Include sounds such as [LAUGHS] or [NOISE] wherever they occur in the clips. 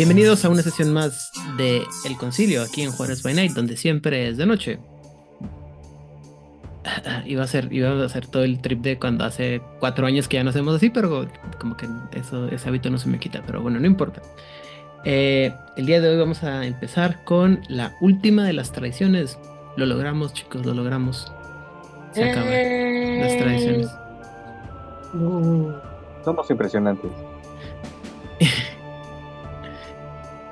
Bienvenidos a una sesión más de El Concilio aquí en Juárez by Night, donde siempre es de noche. [LAUGHS] Iba a ser, iba a hacer todo el trip de cuando hace cuatro años que ya no hacemos así, pero como que eso, ese hábito no se me quita, pero bueno, no importa. Eh, el día de hoy vamos a empezar con la última de las tradiciones. Lo logramos, chicos, lo logramos. Se acaban las tradiciones. Uh, somos impresionantes. [LAUGHS]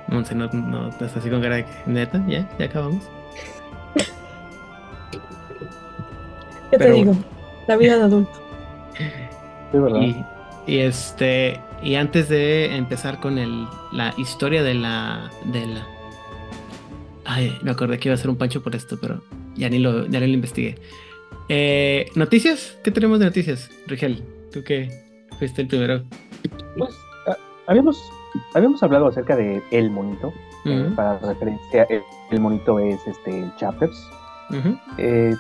Monse, no, no estás así con cara de que, neta, ya, ya acabamos. ¿Qué te Pero digo? La vida de adulto. [LAUGHS] Es verdad. Y, y este, y antes de empezar con el, la historia de la, de la, ay, me acordé que iba a ser un pancho por esto, pero ya ni lo, ya ni lo investigué. Eh, noticias, ¿qué tenemos de noticias, Rigel? Tú que fuiste el primero. Pues, ah, habíamos, habíamos hablado acerca de El Monito. eh, Ujú, para referencia, el, el Monito es este, el Chapters. ujú, Eh,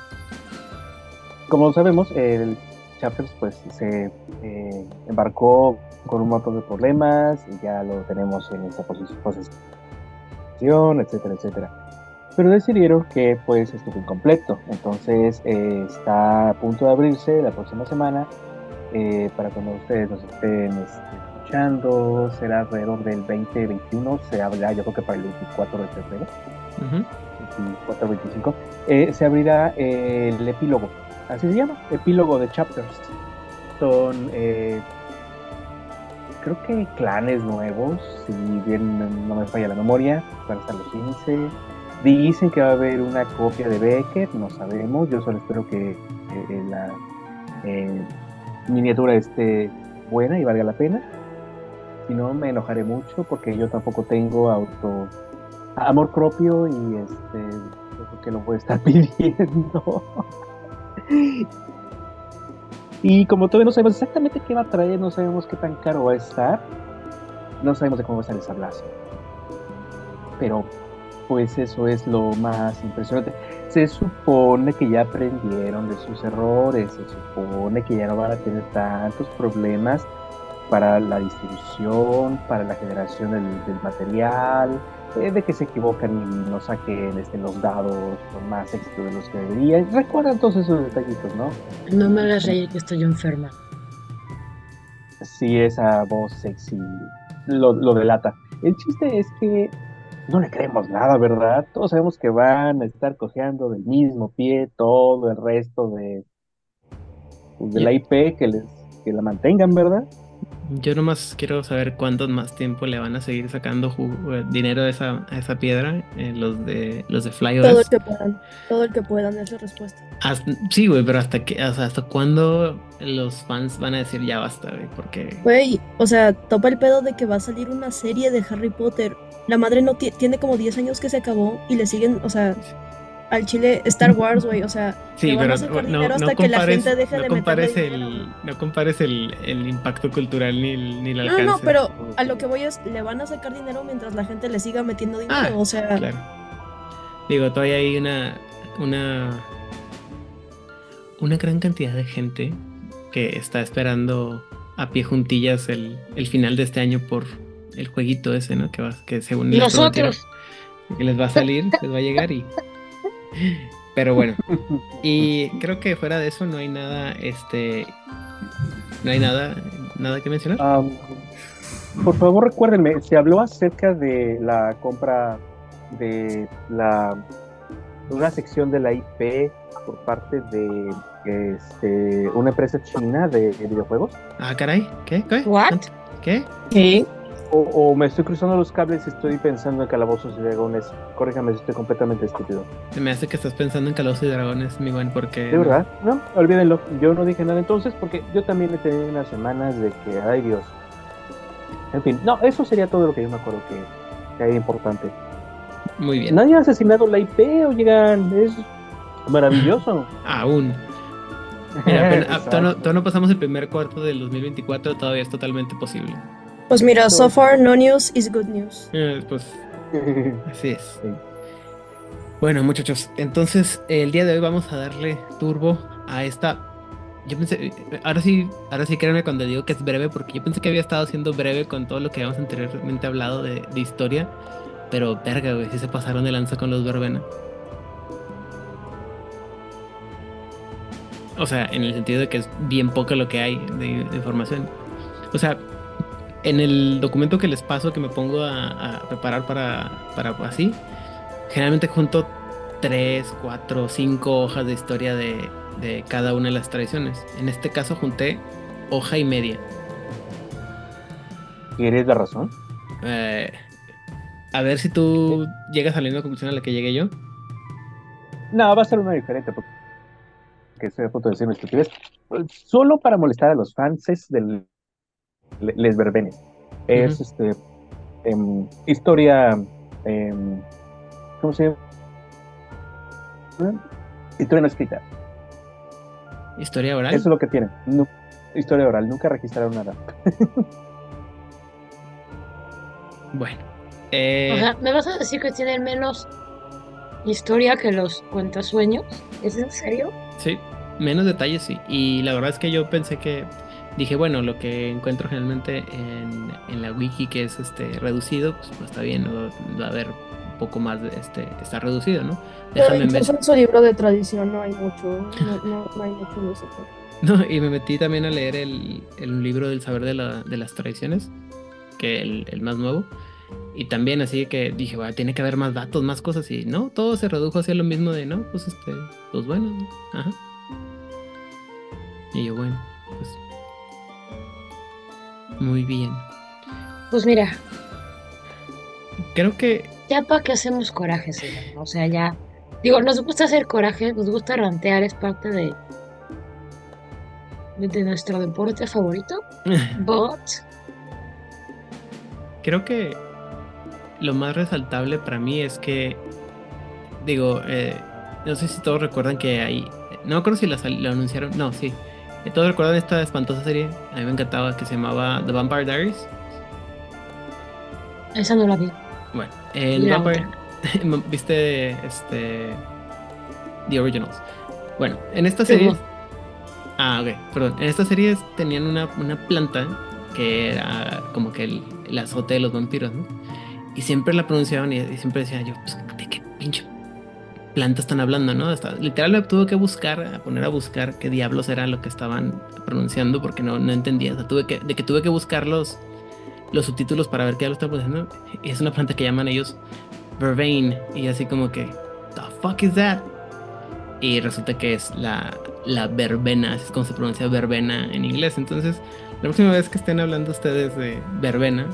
como sabemos, el Chapters pues, se eh, embarcó con un montón de problemas y ya lo tenemos en esta posi- posición, etcétera, etcétera. Pero decidieron que pues estuvo incompleto, entonces eh, está a punto de abrirse la próxima semana eh, para cuando ustedes nos estén este, escuchando, será alrededor del 2021, se abrirá yo creo que para el 24 de febrero. ujú. 24-25, eh, se abrirá eh, el epílogo. Así se llama, epílogo de chapters. Son, eh, creo que clanes nuevos, si bien no me falla la memoria, van a estar los 15. Dicen que va a haber una copia de Beckett, no sabemos. Yo solo espero que eh, la eh, miniatura esté buena y valga la pena. Si no, me enojaré mucho porque yo tampoco tengo auto amor propio y este que lo voy a estar [LAUGHS] pidiendo. y como todavía no sabemos exactamente qué va a traer, no sabemos qué tan caro va a estar, no sabemos de cómo va a estar esa blazo. Pero pues eso es lo más impresionante. Se supone que ya aprendieron de sus errores, se supone que ya no van a tener tantos problemas para la distribución, para la generación del, del material, eh, de que se equivocan y no saquen este, los dados con más éxito de los que deberían. Recuerdan todos esos detallitos, ¿no? No me hagas reír que estoy enferma. Sí, esa voz sexy lo, lo delata. El chiste es que no le creemos nada, ¿verdad? Todos sabemos que van a estar cojeando del mismo pie todo el resto de, pues, de la IP que les que la mantengan, ¿verdad? Yo nomás quiero saber cuánto más tiempo le van a seguir sacando eh, dinero a esa, a esa piedra, eh, los de los de Todo el que puedan. Todo el que puedan es la respuesta. Hasta- sí, güey, pero hasta que, o sea, hasta cuándo los fans van a decir ya basta, güey, porque Güey, o sea, topa el pedo de que va a salir una serie de Harry Potter. La madre no ti- tiene como 10 años que se acabó y le siguen, o sea, al chile Star Wars, güey, o sea, sí, le van pero a sacar no, dinero no hasta que la compares, gente deje no de compares meterle el, dinero. no compares el, el impacto cultural ni el, ni el No, alcance. no, pero a lo que voy es, le van a sacar dinero mientras la gente le siga metiendo dinero, Ah, o sea, Claro. Digo, todavía hay una, una, una gran cantidad de gente que está esperando a pie juntillas el, el final de este año por el jueguito ese, ¿no? Que, va, que según prometieron, que les va a salir, les va a llegar y... Pero bueno, [LAUGHS] y creo que fuera de eso no hay nada, este... No hay nada, nada que mencionar. Por favor, recuérdenme, se habló acerca de la compra de la una sección de la IP por parte de este, una empresa china de, de videojuegos. Ah, caray, ¿qué? ¿Qué? What? ¿Qué? ¿qué? O, o me estoy cruzando los cables y estoy pensando en calabozos y dragones. Corríjame si estoy completamente estúpido. Se me hace que estás pensando en Calabozos y Dragones, mi buen, porque... ¿De verdad? No, olvídenlo. Yo no dije nada entonces porque yo también he tenido unas semanas de que, ay Dios. En fin, no, eso sería todo lo que yo me acuerdo que, que hay importante. Muy bien. Nadie ha asesinado la IP, oigan, es maravilloso. [LAUGHS] Aún. Mira, [LAUGHS] apenas- ah, todavía no pasamos el primer cuarto del 2024, todavía es totalmente posible. Pues mira, so far no news is good news. Eh, pues [LAUGHS] así es. Bueno, muchachos, entonces el día de hoy vamos a darle turbo a esta yo pensé, ahora sí, ahora sí créanme cuando digo que es breve, porque yo pensé que había estado siendo breve con todo lo que habíamos anteriormente hablado de, de historia, pero verga, güey, sí se pasaron de lanza con los verbena. O sea, en el sentido de que es bien poco lo que hay de, de información. O sea, en el documento que les paso, que me pongo a, a preparar para, para así, generalmente junto tres, cuatro, cinco hojas de historia de, de cada una de las tradiciones. En este caso junté hoja y media. ¿Quieres la razón? Eh, a ver si tú llegas a la misma conclusión a la que llegué yo. No, va a ser una diferente, porque estoy a punto de decir estupidez. Solo para molestar a los fans del Les Verbenes. Es este em, historia. em, ¿Cómo se llama? Historia no escrita. Historia oral. Eso es lo que tiene. Nu- historia oral. Nunca registraron nada. Bueno. eh, O sea, ¿me vas a decir que tienen menos historia que los cuentasueños? ¿Es en serio? Sí, menos detalles sí. Y la verdad es que yo pensé que dije, bueno, lo que encuentro generalmente en, en la wiki que es este reducido, pues, pues está bien, va a haber un poco más de este, está reducido, ¿no? Pero Déjame incluso en su libro de tradición no hay mucho, no, no- no hay mucho eso. [LAUGHS] No, y me metí también a leer el, el libro del saber de, la- de las tradiciones, que el, el más nuevo. Y también así que dije, bueno, tiene que haber más datos, más cosas. Y no, todo se redujo hacia lo mismo de, no, pues este, pues bueno, ajá. Y yo, bueno. Muy bien. Pues mira, Creo que ya para qué hacemos coraje, señor. O sea, ya. Digo, nos gusta hacer coraje, nos gusta rantear, es parte de. de, nuestro deporte favorito. [LAUGHS] But. Creo que lo más resaltable para mí es que, digo, eh, no sé si todos recuerdan que hay, no me acuerdo si la sal- lo anunciaron, no, sí. Todos recuerdan esta espantosa serie, a mí me encantaba, que se llamaba The Vampire Diaries. Esa no la vi. Bueno, el Vampire, [LAUGHS] viste este, The Originals. Bueno, en esta Sí, serie, ah, ok, perdón, en esta serie tenían una, una planta que era como que el, el azote de los vampiros, ¿no? Y siempre la pronunciaban y, y siempre decía yo, pues, ¿de qué pinche planta están hablando, no? Hasta, literal tuve que buscar, a poner a buscar qué diablos era lo que estaban pronunciando porque no, entendía. De que tuve que buscar los, los subtítulos para ver qué diablos estaban pronunciando. Y es una planta que llaman ellos vervain. Y así como que, ¿the fuck is that? Y resulta que es la, la verbena, así es como se pronuncia verbena en inglés. Entonces, la próxima vez que estén hablando ustedes de verbena,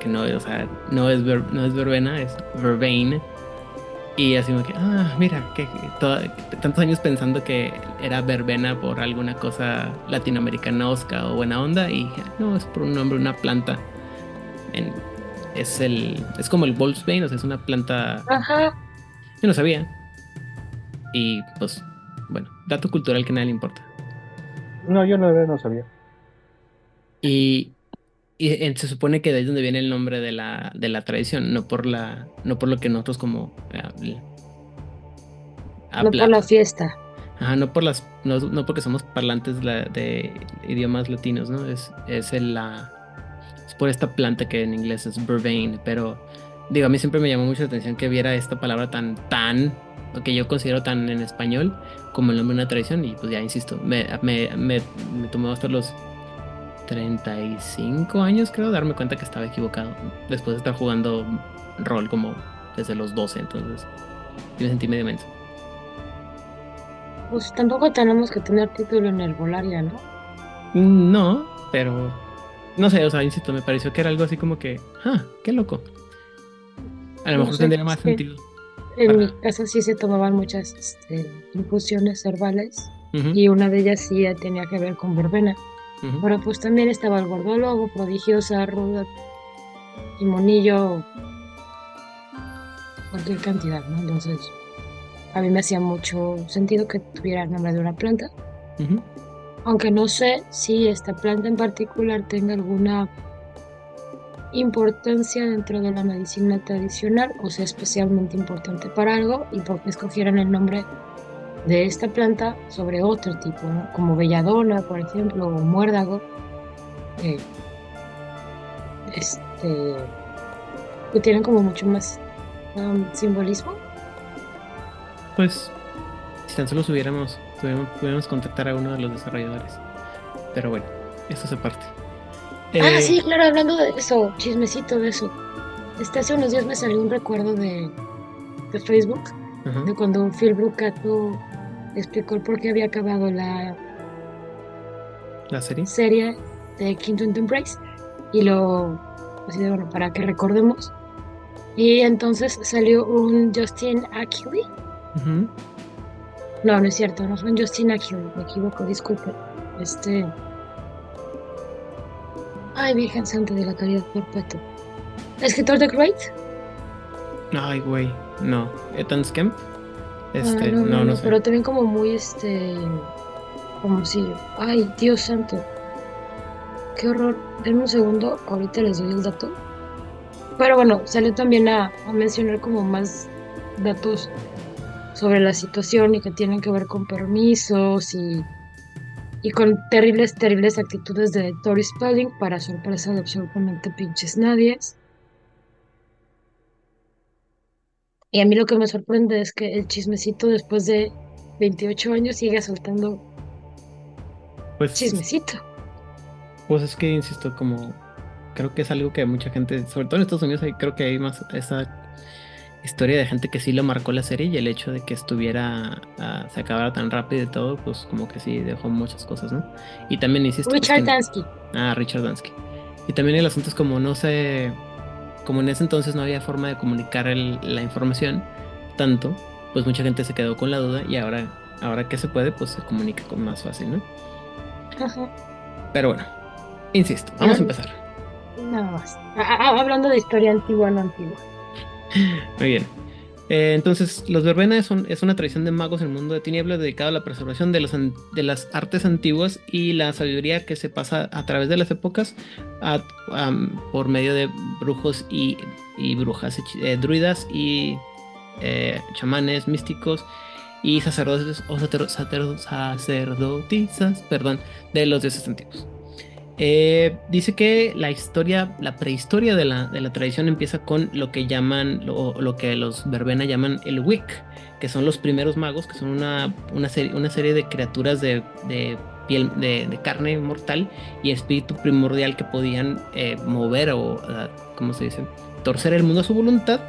que no, o sea, no es, ver- no es verbena, es vervain. Y así como que, ah, mira, que tantos años pensando que era verbena por alguna cosa latinoamericanosca o buena onda, y dije, "Ah, no, es por un nombre, una planta. En- es el, es como el Wolfsbane, o sea, es una planta Ajá. yo no sabía. Y pues, bueno, dato cultural que a nadie le importa. No, yo no, no sabía. Y, y, eh, se supone que de ahí es donde viene el nombre de la, de la tradición, no por la, no por lo que nosotros como eh, No por la fiesta. Ajá, no por las, no, no porque somos parlantes de, de idiomas latinos, ¿no? Es, es el, la, es por esta planta que en inglés es vervain, pero digo, a mí siempre me llamó mucho la atención que viera esta palabra tan, tan, lo que yo considero tan en español como el nombre de una tradición y pues ya insisto, me, me, me, me tomó hasta los 35 años creo darme cuenta que estaba equivocado después de estar jugando rol como desde los 12, entonces yo me sentí medio menso. Pues tampoco tenemos que tener título en el Volaria, ¿no? No, pero no sé, o sea, insisto, me pareció que era algo así como que, ah, qué loco. A lo No mejor sé, tendría más sentido. En mi casa sí se tomaban muchas este, infusiones herbales y una de ellas sí tenía que ver con verbena. Ujú. Pero pues también estaba el gordólogo, prodigiosa, ruda, timonillo, cualquier cantidad, ¿no? Entonces, a mí me hacía mucho sentido que tuviera el nombre de una planta, aunque no sé si esta planta en particular tenga alguna importancia dentro de la medicina tradicional o sea especialmente importante para algo y porque escogieran el nombre de esta planta sobre otro tipo, ¿no? como belladona, por ejemplo, o muérdago, eh, este, que tienen como mucho más um, simbolismo. Pues, si tan solo subiéramos, pudiéramos, pudiéramos contactar a uno de los desarrolladores. Pero bueno, eso se parte. Ah, Eh, sí, claro, hablando de eso, chismecito de eso. Este, hace unos días me salió un recuerdo de, de Facebook, de cuando Phil Brucato explicó el por qué había acabado la La serie. serie de Kingdom Embrace y lo, así de bueno, para que recordemos. Y entonces salió un Justin. Ujú. No, no es cierto, no fue un Justin Ackley, me equivoco, disculpe. Este. Ay, Virgen Santa de la Caridad Perpetua. Escritor de Great. Ay, güey. No. Ethan Skemp. Ah, Este, no, no, sé. Pero también como muy este. Como si. Ay, Dios santo. Qué horror. En un segundo, ahorita les doy el dato. Pero bueno, salió también a, a mencionar como más datos sobre la situación y que tienen que ver con permisos y, y con terribles, terribles actitudes de Tori Spelling para sorpresa de absolutamente pinches nadies. Y a mí lo que me sorprende es que el chismecito después de 28 años sigue soltando Pues, chismecito. pues es que, insisto, como creo que es algo que mucha gente, sobre todo en Estados Unidos, creo que hay más esa historia de gente que sí lo marcó la serie y el hecho de que estuviera, ah, se acabara tan rápido y todo, pues como que sí dejó muchas cosas, ¿no? Y también insisto. Richard Dansky. Ah, Richard Dansky. Y también el asunto es como no sé, como en ese entonces no había forma de comunicar el- la información tanto, pues mucha gente se quedó con la duda y ahora, ahora que se puede, pues se comunica con más fácil, ¿no? Ajá, Pero bueno, insisto, vamos a Ah. empezar. nada más. Ah, ah, hablando de historia antigua, no antigua. Muy bien. Eh, entonces, los verbenas son, es una tradición de magos en el mundo de tinieblas dedicado a la preservación de, los de las artes antiguas y la sabiduría que se pasa a través de las épocas por medio de brujos y, brujas, eh, druidas y eh, chamanes místicos y sacerdotes o sacer- sacer- sacerdotisas, perdón, de los dioses antiguos. Eh, dice que la historia, la prehistoria de la, de la tradición empieza con lo que llaman, lo, lo que los verbena llaman el Wicc, que son los primeros magos, que son una, una, serie, una serie de criaturas de, de piel, de, carne mortal y espíritu primordial que podían eh, mover o, ah, ¿cómo se dice? Torcer el mundo a su voluntad.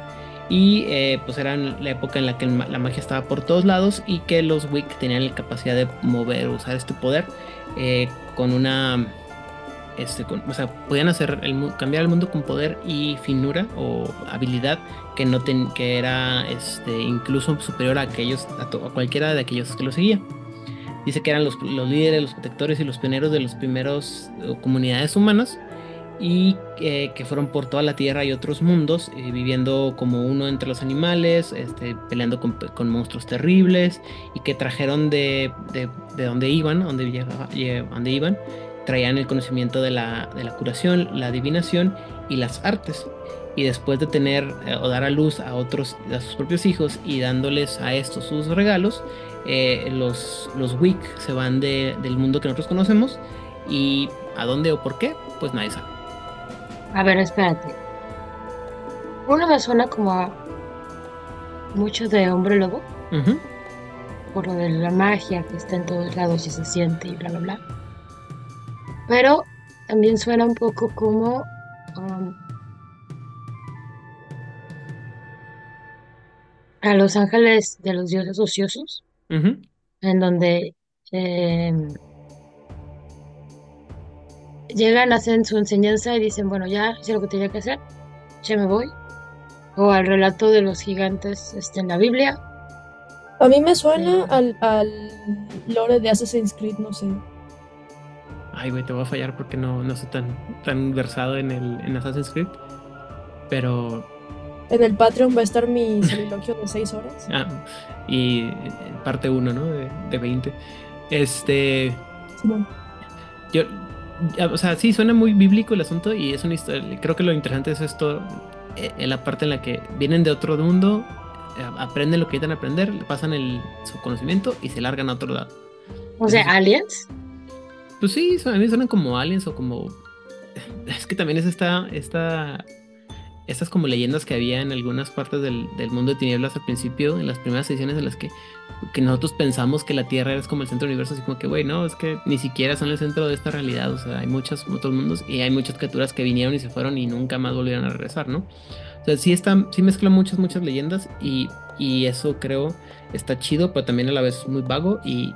Y eh, pues era la época en la que la magia estaba por todos lados y que los Wicc tenían la capacidad de mover, usar este poder con una este, con- o sea, podían hacer cambiar el mundo con poder y finura o habilidad que no que era este, incluso superior a aquellos a, cualquiera de aquellos que lo seguía. Dice que eran los, los líderes, los protectores y los pioneros de las primeras comunidades humanas y eh, que fueron por toda la tierra y otros mundos, eh, viviendo como uno entre los animales, este, peleando con, monstruos terribles y que trajeron de, de, de donde iban, donde iban, traían el conocimiento de la, de la curación, la adivinación y las artes. Y después de tener eh, o dar a luz a otros, a sus propios hijos y dándoles a estos sus regalos, eh, los, los Wick se van de- del mundo que nosotros conocemos y a dónde o por qué, pues nadie sabe. A ver, espérate. Uno me suena como a mucho de hombre lobo, Ujú. por lo de la magia que está en todos lados y se siente y bla, bla, bla. Pero también suena un poco como um, a los ángeles de los dioses ociosos, en donde em, llegan, hacen su enseñanza y dicen, bueno, ya hice lo que tenía que hacer, ya me voy. O al relato de los gigantes este, en la Biblia. A mí me suena Mm. al, al lore de Assassin's Creed, no sé. Ay, güey, te voy a fallar porque no, no soy tan, tan versado en, el, en Assassin's Creed. Pero En el Patreon va a estar mi [LAUGHS] soliloquio de 6 horas. Ah, y eh, parte 1, ¿no? De, de 20. Este. Simón. Yo. ya, O sea, sí, suena muy bíblico el asunto y es una historia. Creo que lo interesante es esto. eh, En la parte en la que vienen de otro mundo, aprenden lo que quieren aprender, le pasan el, su conocimiento y se largan a otro lado. O sea, aliens. Pues sí, a mí suenan como aliens o como... Es que también es esta, esta estas como leyendas que había en algunas partes del, mundo de tinieblas al principio, en las primeras ediciones en las que, que nosotros pensamos que la Tierra es como el centro del universo, así como que, güey, no, es que ni siquiera son el centro de esta realidad, o sea, hay muchos otros mundos y hay muchas criaturas que vinieron y se fueron y nunca más volvieron a regresar, ¿no? O sea, sí, está, sí mezcla muchas, muchas leyendas y, y eso creo está chido, pero también a la vez muy vago y,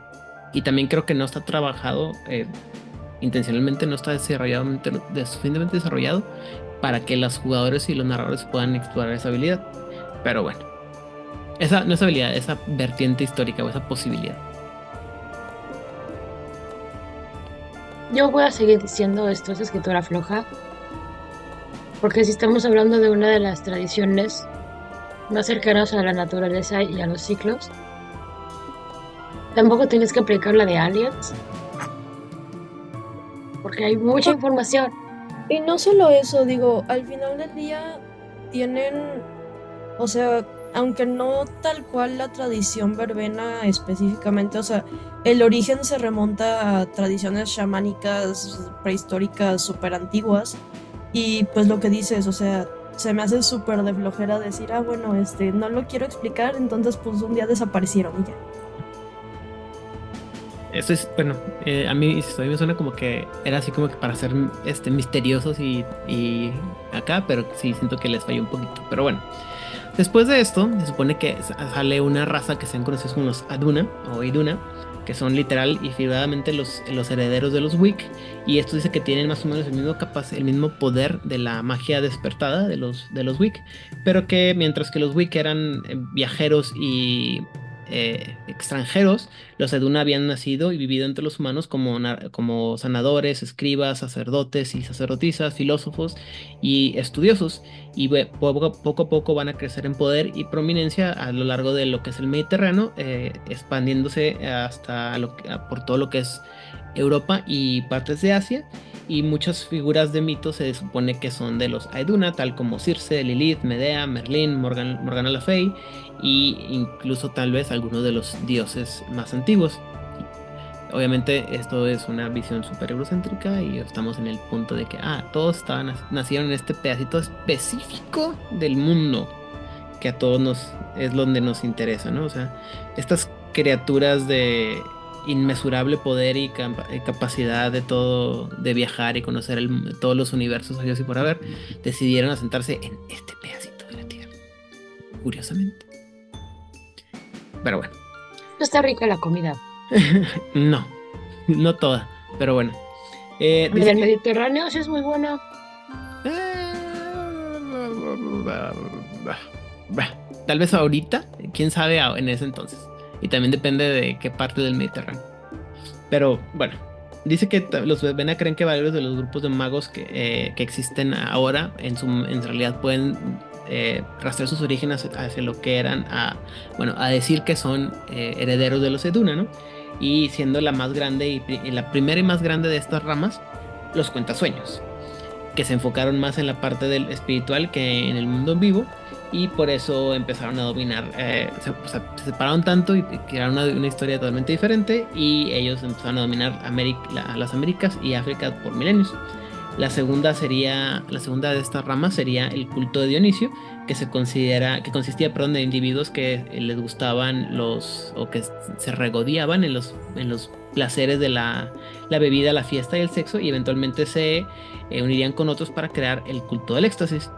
y también creo que no está trabajado. Eh, intencionalmente no está desarrollado, suficientemente desarrollado para que los jugadores y los narradores puedan explorar esa habilidad. Pero bueno, esa no esa habilidad, esa vertiente histórica o esa posibilidad. Yo voy a seguir diciendo esto es escritura floja, porque si estamos hablando de una de las tradiciones más cercanas a la naturaleza y a los ciclos, tampoco tienes que aplicar la de aliens, porque hay mucha información. Y no solo eso, digo, al final del día tienen, o sea, aunque no tal cual la tradición verbena específicamente, o sea, el origen se remonta a tradiciones chamánicas prehistóricas súper antiguas. Y pues lo que dices, o sea, se me hace súper de flojera decir, ah, bueno, este, no lo quiero explicar, entonces pues un día desaparecieron y ya. Eso es, bueno, eh, a mí me suena como que era así como que para ser este, misteriosos y, y acá, pero sí siento que les falló un poquito. Pero bueno, después de esto, se supone que sale una raza que se han conocido como los Aduna o Iduna, que son literal y figuradamente los, los herederos de los Wick. Y esto dice que tienen más o menos el mismo, capaz, el mismo poder de la magia despertada de los, de los Wick, pero que mientras que los Wick eran eh, viajeros y eh, extranjeros, los Eduna habían nacido y vivido entre los humanos como, como sanadores, escribas, sacerdotes y sacerdotisas, filósofos y estudiosos, y poco, a poco van a crecer en poder y prominencia a lo largo de lo que es el Mediterráneo, eh, expandiéndose hasta por todo lo que es Europa y partes de Asia. Y muchas figuras de mitos se supone que son de los Aeduna, tal como Circe, Lilith, Medea, Merlín, Morgan, Morgana la Fey y incluso tal vez algunos de los dioses más antiguos. Obviamente esto es una visión súper eurocéntrica y estamos en el punto de que, ah, todos estaban, nacieron en este pedacito específico del mundo que a todos nos es donde nos interesa, ¿no? O sea, estas criaturas de inmesurable poder y, capacidad de todo, de viajar y conocer todos los universos y por haber, decidieron asentarse en este pedacito de la Tierra. Curiosamente. Pero bueno. está rica la comida. [LAUGHS] no, no toda, pero bueno. Eh, el Mediterráneo sí es muy buena. Tal vez ahorita, quién sabe en ese entonces. Y también depende de qué parte del Mediterráneo. Pero bueno, dice que los Vena creen que varios de los grupos de magos que, eh, que existen ahora en, su, en realidad pueden eh, rastrear sus orígenes hacia, lo que eran, a, bueno, a decir que son eh, herederos de los Eduna, ¿no? Y siendo la más grande y, la primera y más grande de estas ramas, los cuentasueños, que se enfocaron más en la parte del espiritual que en el mundo vivo y por eso empezaron a dominar, eh, se, separaron tanto y crearon una, historia totalmente diferente y ellos empezaron a dominar América, las Américas y África por milenios. La segunda sería, la segunda de estas ramas sería el culto de Dionisio, que se considera, que consistía, perdón, de individuos que les gustaban los, o que se regodeaban en los, en los placeres de la, la bebida, la fiesta y el sexo, y eventualmente se eh, unirían con otros para crear el culto del éxtasis.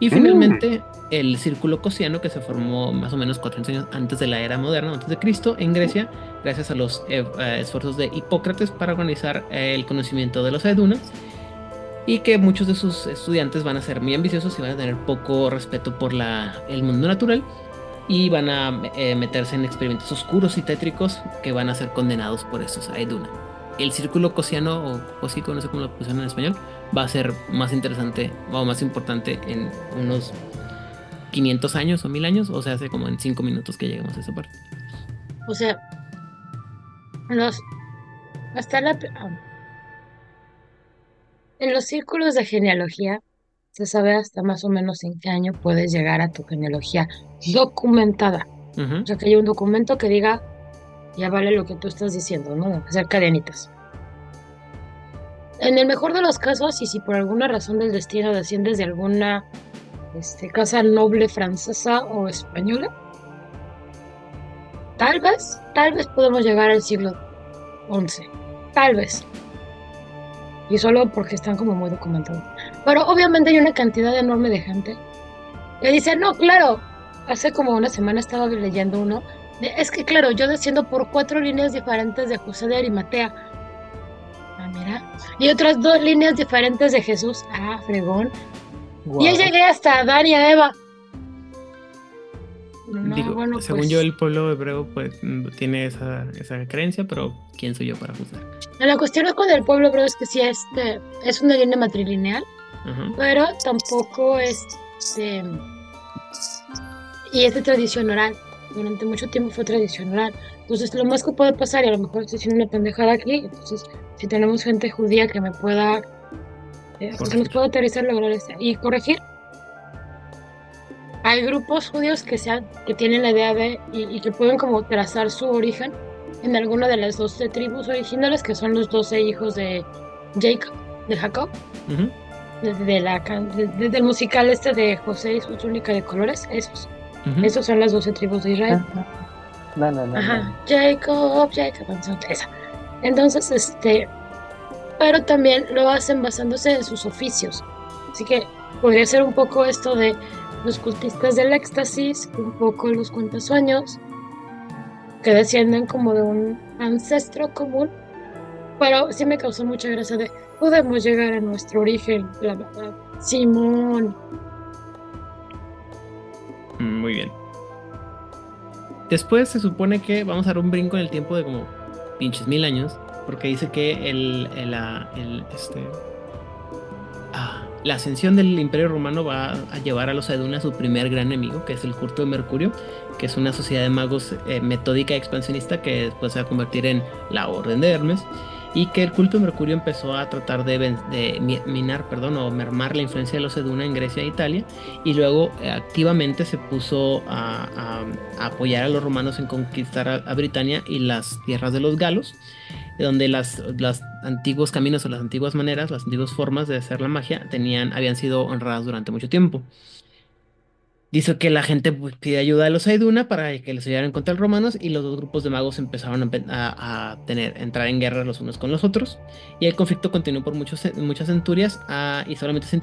Y mm. finalmente, el círculo cosiano, que se formó más o menos 400 años antes de la era moderna, antes de Cristo, en Grecia, gracias a los eh, esfuerzos de Hipócrates para organizar el conocimiento de los Edunas y que muchos de sus estudiantes van a ser muy ambiciosos y van a tener poco respeto por la, el mundo natural y van a eh, meterse en experimentos oscuros y tétricos que van a ser condenados por estos Aeduna. El círculo cosiano o cosico, no sé cómo lo pusieron en español, va a ser más interesante o más importante en unos 500 años o 1000 años, o sea, hace como en 5 minutos que lleguemos a esa parte. O sea, hasta la, en los círculos de genealogía se sabe hasta más o menos en qué año puedes llegar a tu genealogía documentada. Ujú. O sea, que haya un documento que diga, ya vale lo que tú estás diciendo, ¿no? Acerca de Anitas. En el mejor de los casos, y si por alguna razón del destino desciendes de alguna este, casa noble francesa o española, tal vez, tal vez podemos llegar al siglo XI. Tal vez. Y solo porque están como muy documentados. Pero obviamente hay una cantidad enorme de gente que dice, no, claro, hace como una semana estaba leyendo uno. de, es que claro, yo desciendo por cuatro líneas diferentes de José de Arimatea. Ah, mira. Y otras dos líneas diferentes de Jesús. Ah, fregón. Y yo Guau. llegué hasta Adán y a Eva. No, Digo, bueno, según pues, yo, el pueblo hebreo pues tiene esa, esa creencia, pero ¿quién soy yo para juzgar? La cuestión con el pueblo hebreo es que sí este, es una línea matrilineal, Ajá. pero tampoco es este, y es de tradición oral. Durante mucho tiempo fue tradición oral. Entonces, lo más que puede pasar, y a lo mejor estoy haciendo una pendejada aquí, entonces, si tenemos gente judía que me pueda, eh, que nos pueda autorizar lograr y corregir. Hay grupos judíos que, sean, que tienen la idea de, y, y que pueden como trazar su origen en alguna de las 12 tribus originales, que son los 12 hijos de Jacob, de Jacob, Ujú. desde la, el musical este de José y su túnica de colores, esos. Ujú. Esos son las 12 tribus de Israel. No, no, no. Ajá, Jacob, Jacob, esa. Entonces, este, pero también lo hacen basándose en sus oficios. Así que podría ser un poco esto de los cultistas del éxtasis, un poco los cuentasueños, que descienden como de un ancestro común. Pero sí me causó mucha gracia de, podemos llegar a nuestro origen, bla, bla. Simón. Mm, Muy bien. Después se supone que vamos a dar un brinco en el tiempo de como pinches mil años, porque dice que el, el, ah, el, este, ah, la ascensión del Imperio Romano va a llevar a los Aeduna a su primer gran enemigo, que es el culto de Mercurio, que es una sociedad de magos eh, metódica y expansionista que después se va a convertir en la Orden de Hermes. Y que el culto de Mercurio empezó a tratar de, minar, perdón, o mermar la influencia de los Eduna en Grecia e Italia y luego eh, activamente se puso a, apoyar a los romanos en conquistar a Britania y las tierras de los galos, donde las, antiguos caminos o las antiguas maneras, las antiguas formas de hacer la magia tenían, habían sido honradas durante mucho tiempo. Dice que la gente pues, pide ayuda a los Aeduna para que les ayudaran contra los romanos y los dos grupos de magos empezaron a, a- tener, entrar en guerra los unos con los otros y el conflicto continuó por muchos, muchas centurias ah, y solamente se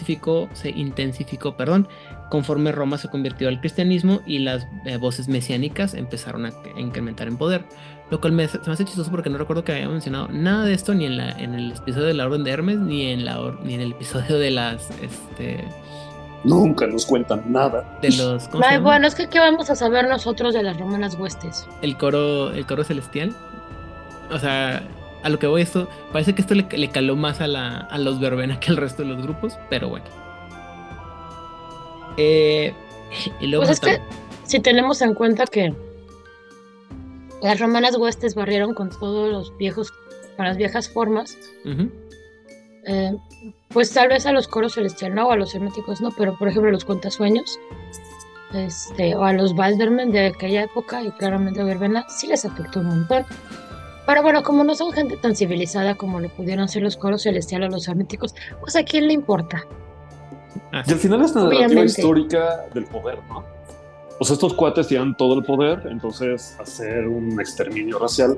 intensificó, perdón, conforme Roma se convirtió al cristianismo y las eh, voces mesiánicas empezaron a incrementar en poder. Lo cual me, hace- se me hace chistoso porque no recuerdo que había mencionado nada de esto ni en, la, en el episodio de la Orden de Hermes ni en, la, or- ni en el episodio de las... Este, Nunca nos cuentan nada. de los... ¿cómo se Ay, bueno, es que ¿qué vamos a saber nosotros de las romanas huestes? el coro, el coro celestial. O sea, a lo que voy esto, parece que esto le, le caló más a, la, a los verbena que al resto de los grupos, pero bueno. Eh, y luego Pues es que si tenemos en cuenta que las romanas huestes barrieron con todos los viejos, con las viejas formas, eh, pues tal vez a los coros celestial no, o a los herméticos no, pero por ejemplo a los cuentasueños, este, o a los Baldermen de aquella época y claramente a Verbena sí les afectó un montón. Pero bueno, como no son gente tan civilizada como lo pudieron ser los coros celestial o los herméticos, pues a quién le importa. así Y al final es una narrativa histórica del poder, ¿no? Sea, estos cuates tienen todo el poder, entonces hacer un exterminio racial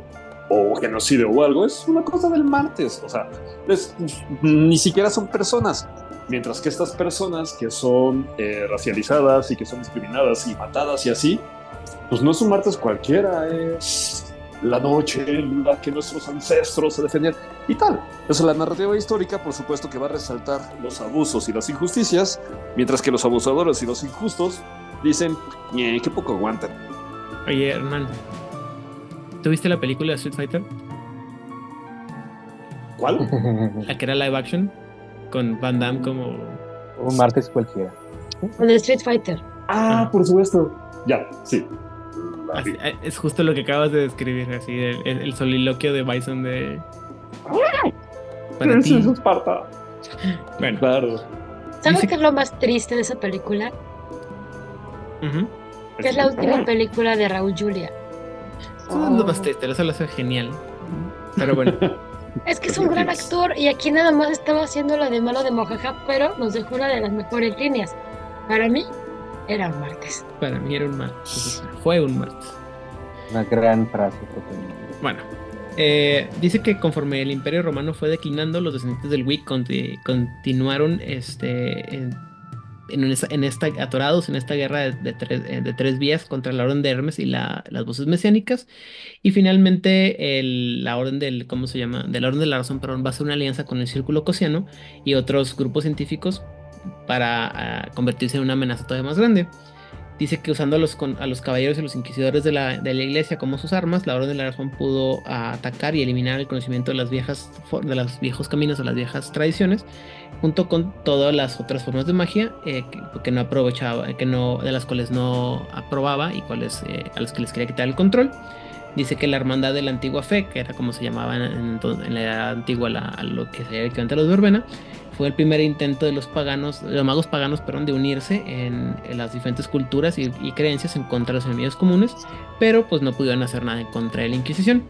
o genocidio o algo es una cosa del martes. O sea, es- ni siquiera son personas. Mientras que estas personas que son eh, racializadas y que son discriminadas y matadas y así, pues no es un martes cualquiera, es la noche en la que nuestros ancestros se defendían y tal. Eso, la narrativa histórica, por supuesto, que va a resaltar los abusos y las injusticias, mientras que los abusadores y los injustos dicen, "Ñe, qué poco aguantan. Oye, Hernán, ¿tuviste la película de Street Fighter? ¿Cuál? La que era live action, con Van Damme como... Un martes cualquiera. O de Street Fighter. Ah, por supuesto. Ya, sí. Así- eh, es justo lo que acabas de describir, así, el, el- el soliloquio de Bison de... Para es Esparta. [LAUGHS] Bueno, Claro. ¿Sabes qué es lo más triste de esa película? Que es la última película de Raúl Julia. Eso es lo más triste, eso lo hace genial. Pero bueno, [LAUGHS] Es que es un gran actor y aquí nada más estaba haciendo la de malo de mojaja, pero nos dejó una de las mejores líneas. Para mí, era un martes. para mí era un martes. Fue un martes. Una gran frase. Bueno, eh, dice que conforme el Imperio Romano fue declinando, los descendientes del Wick conti- continuaron este, en, en esta, atorados en esta guerra de, de tres, eh, de tres vías contra la Orden de Hermes y la- las voces mesiánicas. Y finalmente la Orden del, ¿cómo se llama? De la Orden de la Razón, perdón, va a hacer una alianza con el Círculo Cosiano y otros grupos científicos para ah, convertirse en una amenaza todavía más grande. Dice que usando a los, a caballeros y los inquisidores de la, iglesia como sus armas, la Orden de la Razón pudo ah, atacar y eliminar el conocimiento de las viejas de los viejos caminos o las viejas tradiciones, junto con todas las otras formas de magia eh, que, que no aprovechaba, que no, de las cuales no aprobaba y cuales eh, a las que les quería quitar el control. Dice que la hermandad de la antigua fe, que era como se llamaba en, en- la edad antigua la- a lo que sería equivalente a los verbena, fue el primer intento de los paganos, de los magos paganos, perdón, de unirse en, en las diferentes culturas y, y creencias en contra de los enemigos comunes, pero pues no pudieron hacer nada en contra de la Inquisición.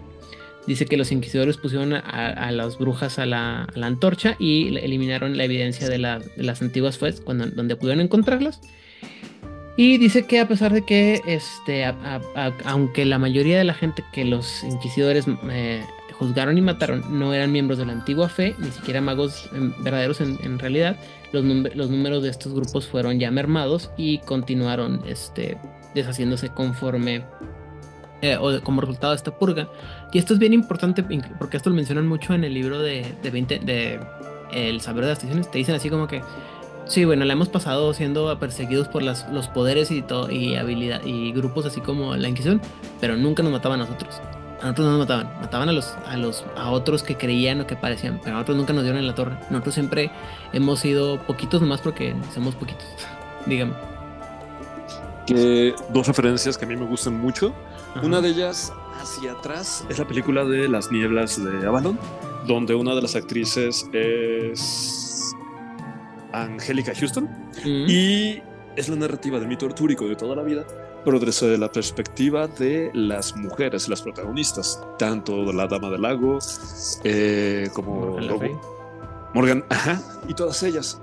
Dice que los inquisidores pusieron a, las brujas a la, antorcha y eliminaron la evidencia de, la- de las antiguas fues cuando, donde pudieron encontrarlas. Y dice que a pesar de que, este, aunque la mayoría de la gente que los inquisidores eh, juzgaron y mataron no eran miembros de la antigua fe, ni siquiera magos em, verdaderos en, en realidad, los, los números de estos grupos fueron ya mermados y continuaron este, deshaciéndose conforme eh, o como resultado de esta purga. Y esto es bien importante porque esto lo mencionan mucho en el libro de, de 20 de El saber de las tradiciones. Te dicen así como que sí, bueno, la hemos pasado siendo perseguidos por las, los poderes y todo y habilidad y grupos así como la Inquisición, pero nunca nos mataban a nosotros. A nosotros no nos mataban, mataban a los, a los, a otros que creían o que parecían, pero a nosotros nunca nos dieron en la torre. Nosotros siempre hemos sido poquitos nomás porque somos poquitos. [LAUGHS] Dígame. Que dos referencias que a mí me gustan mucho. Ajá. Una de ellas, hacia atrás, es la película de Las Nieblas de Avalon, donde una de las actrices es Angélica Houston Mm. y es la narrativa del mito artúrico de toda la vida, pero desde la perspectiva de las mujeres, las protagonistas, tanto la Dama del Lago eh, como Morgan. Morgan, ajá, y todas ellas.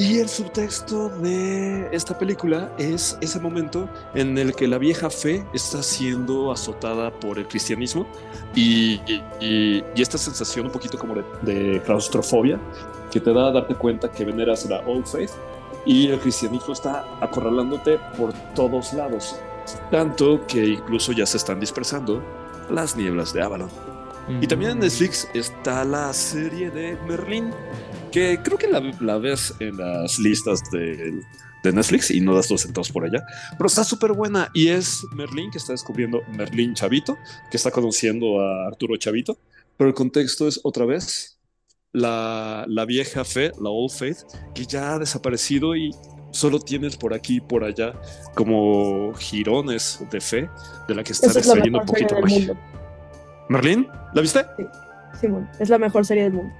Y el subtexto de esta película es ese momento en el que la vieja fe está siendo azotada por el cristianismo y, y- y- esta sensación un poquito como de, de claustrofobia que te da a darte cuenta que veneras la Old Faith y el cristianismo está acorralándote por todos lados. Tanto que incluso ya se están dispersando las nieblas de Avalon. Y también en Mm. Netflix está la serie de Merlín, que creo que la, la ves en las listas de, de Netflix y no das dos centavos por allá, pero está súper buena y es Merlín que está descubriendo Merlín Chavito, que está conociendo a Arturo Chavito, pero el contexto es otra vez la, la vieja fe, la old faith, que ya ha desaparecido y solo tienes por aquí y por allá como jirones de fe de la que están extrayendo un poquito magia. mundo. Merlín, ¿la viste? Simón, es la mejor serie del mundo.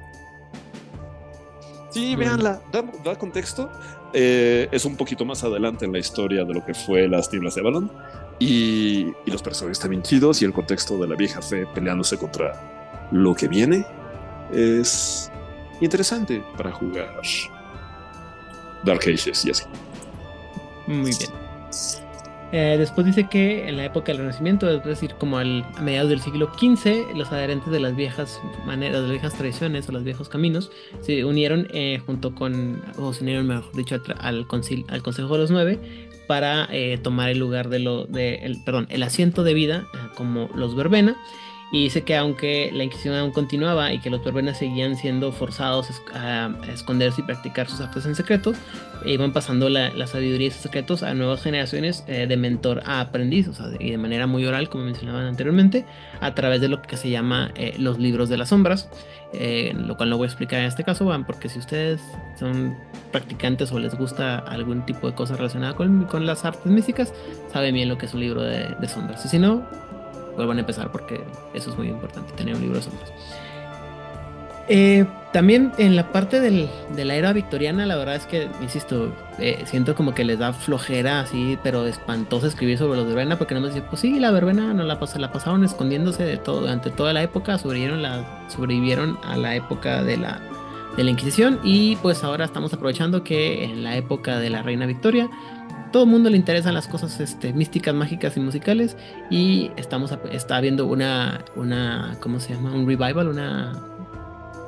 Sí, véanla, da, da contexto. Eh, es un poquito más adelante en la historia de lo que fue las nieblas de Avalon. Y, y los personajes están bien chidos y el contexto de la vieja fe peleándose contra lo que viene es interesante para jugar Dark Ages y así. Muy bien. Eh, después dice que en la época del Renacimiento, es decir, como al- a mediados del siglo XV, los adherentes de las viejas maneras, de las viejas tradiciones o los viejos caminos se unieron eh, junto con, o se unieron, mejor dicho, al, al Consejo de los Nueve para eh, tomar el lugar de lo, de, el, perdón, el asiento de vida eh, como los verbena. Y dice que aunque la Inquisición aún continuaba y que los verbenas seguían siendo forzados a esc- a, a esconderse y practicar sus actos en secreto, iban pasando la, la sabiduría y sus secretos a nuevas generaciones eh, de mentor a aprendiz, o sea, y de manera muy oral, como mencionaban anteriormente, a través de lo que se llama eh, los libros de las sombras, eh, lo cual no voy a explicar en este caso, van, porque si ustedes son practicantes o les gusta algún tipo de cosa relacionada con, con las artes místicas, saben bien lo que es un libro de, de sombras. Y si no, vuelvan a empezar porque eso es muy importante, tener un libro de sombras. Eh, también en la parte del, de la era victoriana, la verdad es que, insisto, eh, siento como que les da flojera así, pero espantosa escribir sobre los verbena, porque no me dicen, pues sí, la verbena no la, la pasaron escondiéndose de todo, durante toda la época, sobrevivieron, la, sobrevivieron a la época de la, de la Inquisición, y pues ahora estamos aprovechando que en la época de la Reina Victoria, todo el mundo le interesan las cosas este, místicas, mágicas y musicales, y estamos, está habiendo una, una, ¿cómo se llama? Un revival, una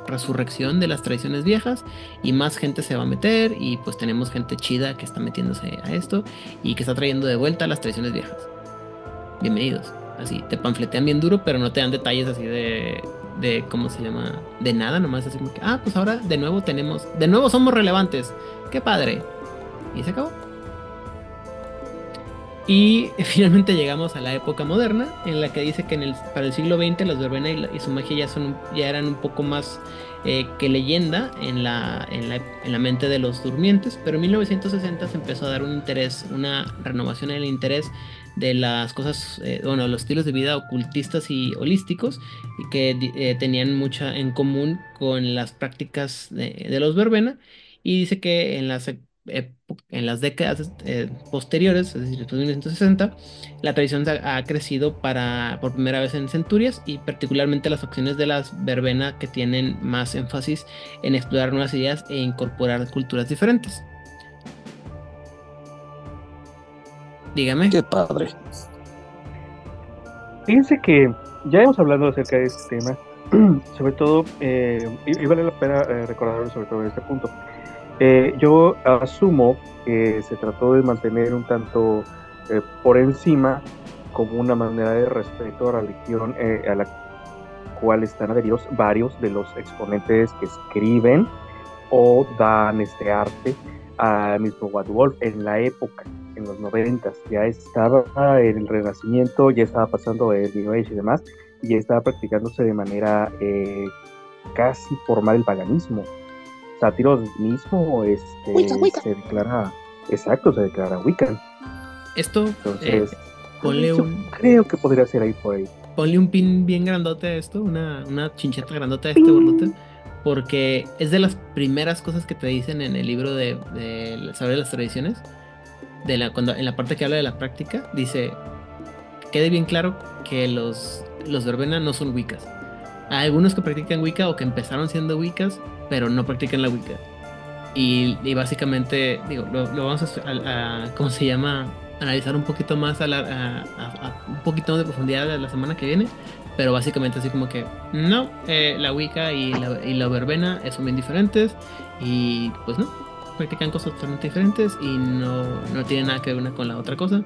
resurrección de las tradiciones viejas y más gente se va a meter y pues tenemos gente chida que está metiéndose a esto y que está trayendo de vuelta las tradiciones viejas. Bienvenidos. Así, te panfletean bien duro, pero no te dan detalles así de, de ¿cómo se llama? De nada, nomás así como que, ah, pues ahora de nuevo tenemos, de nuevo somos relevantes. Qué padre. Y se acabó. Y [LAUGHS] finalmente llegamos a la época moderna, en la que dice que en el, para el siglo XX los verbena y, su magia ya, son, ya eran un poco más eh, que leyenda en la, en, la, en la, mente de los durmientes, pero en 1960 se empezó a dar un interés, una renovación en el interés de las cosas, eh, bueno, los estilos de vida ocultistas y holísticos, y que eh, tenían mucha en común con las prácticas de, de los verbena, y dice que en las en las décadas eh, posteriores, es decir, después de 1960, la tradición ha, crecido para, por primera vez en centurias y particularmente las opciones de las verbena que tienen más énfasis en explorar nuevas ideas e incorporar culturas diferentes. Dígame. Qué padre. Fíjense que ya hemos hablado acerca de este tema, [CLEARS THROAT] sobre todo, eh, y, vale la pena eh, recordar sobre todo este punto eh, yo asumo que se trató de mantener un tanto eh, por encima como una manera de respeto a la religión eh, a la cual están adheridos varios de los exponentes que escriben o dan este arte al mismo Wolf en la época, en los noventas, ya estaba el renacimiento, ya estaba pasando el New Age y demás, y ya estaba practicándose de manera casi formal el paganismo sátiros mismo este, se declara, exacto, se declara Wiccan. Esto, Entonces, eh, ponle un... Creo que podría ser ahí por ahí. Ponle un pin bien grandote a esto, una, una chincheta grandota a este borlote, porque es de las primeras cosas que te dicen en el libro de, de sobre las tradiciones. De la, cuando, en la parte que habla de la práctica, dice, quede bien claro que los, los verbena no son wiccas. Hay algunos que practican wicca o que empezaron siendo wiccas pero no practican la Wicca. Y, básicamente, digo, lo, vamos a, ¿cómo se llama? Analizar un poquito más, a, un poquito más de profundidad la semana que viene. Pero básicamente así como que, no, eh, la Wicca y la, y la verbena son bien diferentes. Y pues no, practican cosas totalmente diferentes y no, no tienen nada que ver una con la otra cosa.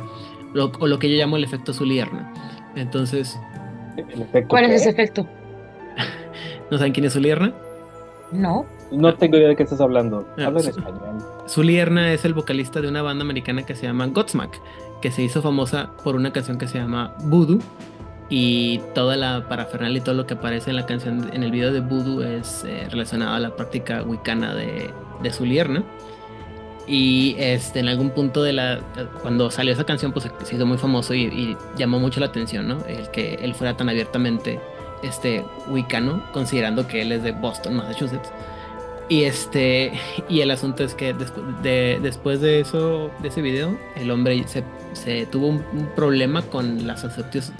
Lo, o lo que yo llamo el efecto Zulierna. Entonces... ¿Cuál es ese efecto? [LAUGHS] ¿No saben quién es Zulierna? No. No tengo idea de qué estás hablando. Ah, Habla en español. Zully Erna es el vocalista de una banda americana que se llama Godsmack, que se hizo famosa por una canción que se llama Voodoo. Y toda la parafernalia y todo lo que aparece en la canción, en el video de Voodoo, es eh, relacionado a la práctica wicana de, de Zully Erna. Y este, en algún punto de la. Cuando salió esa canción, pues se hizo muy famoso y, y llamó mucho la atención, ¿no? El que él fuera tan abiertamente este wicano, considerando que él es de Boston, Massachusetts. Y este y el asunto es que después de, eso, de ese video, el hombre se, se tuvo un, problema con la,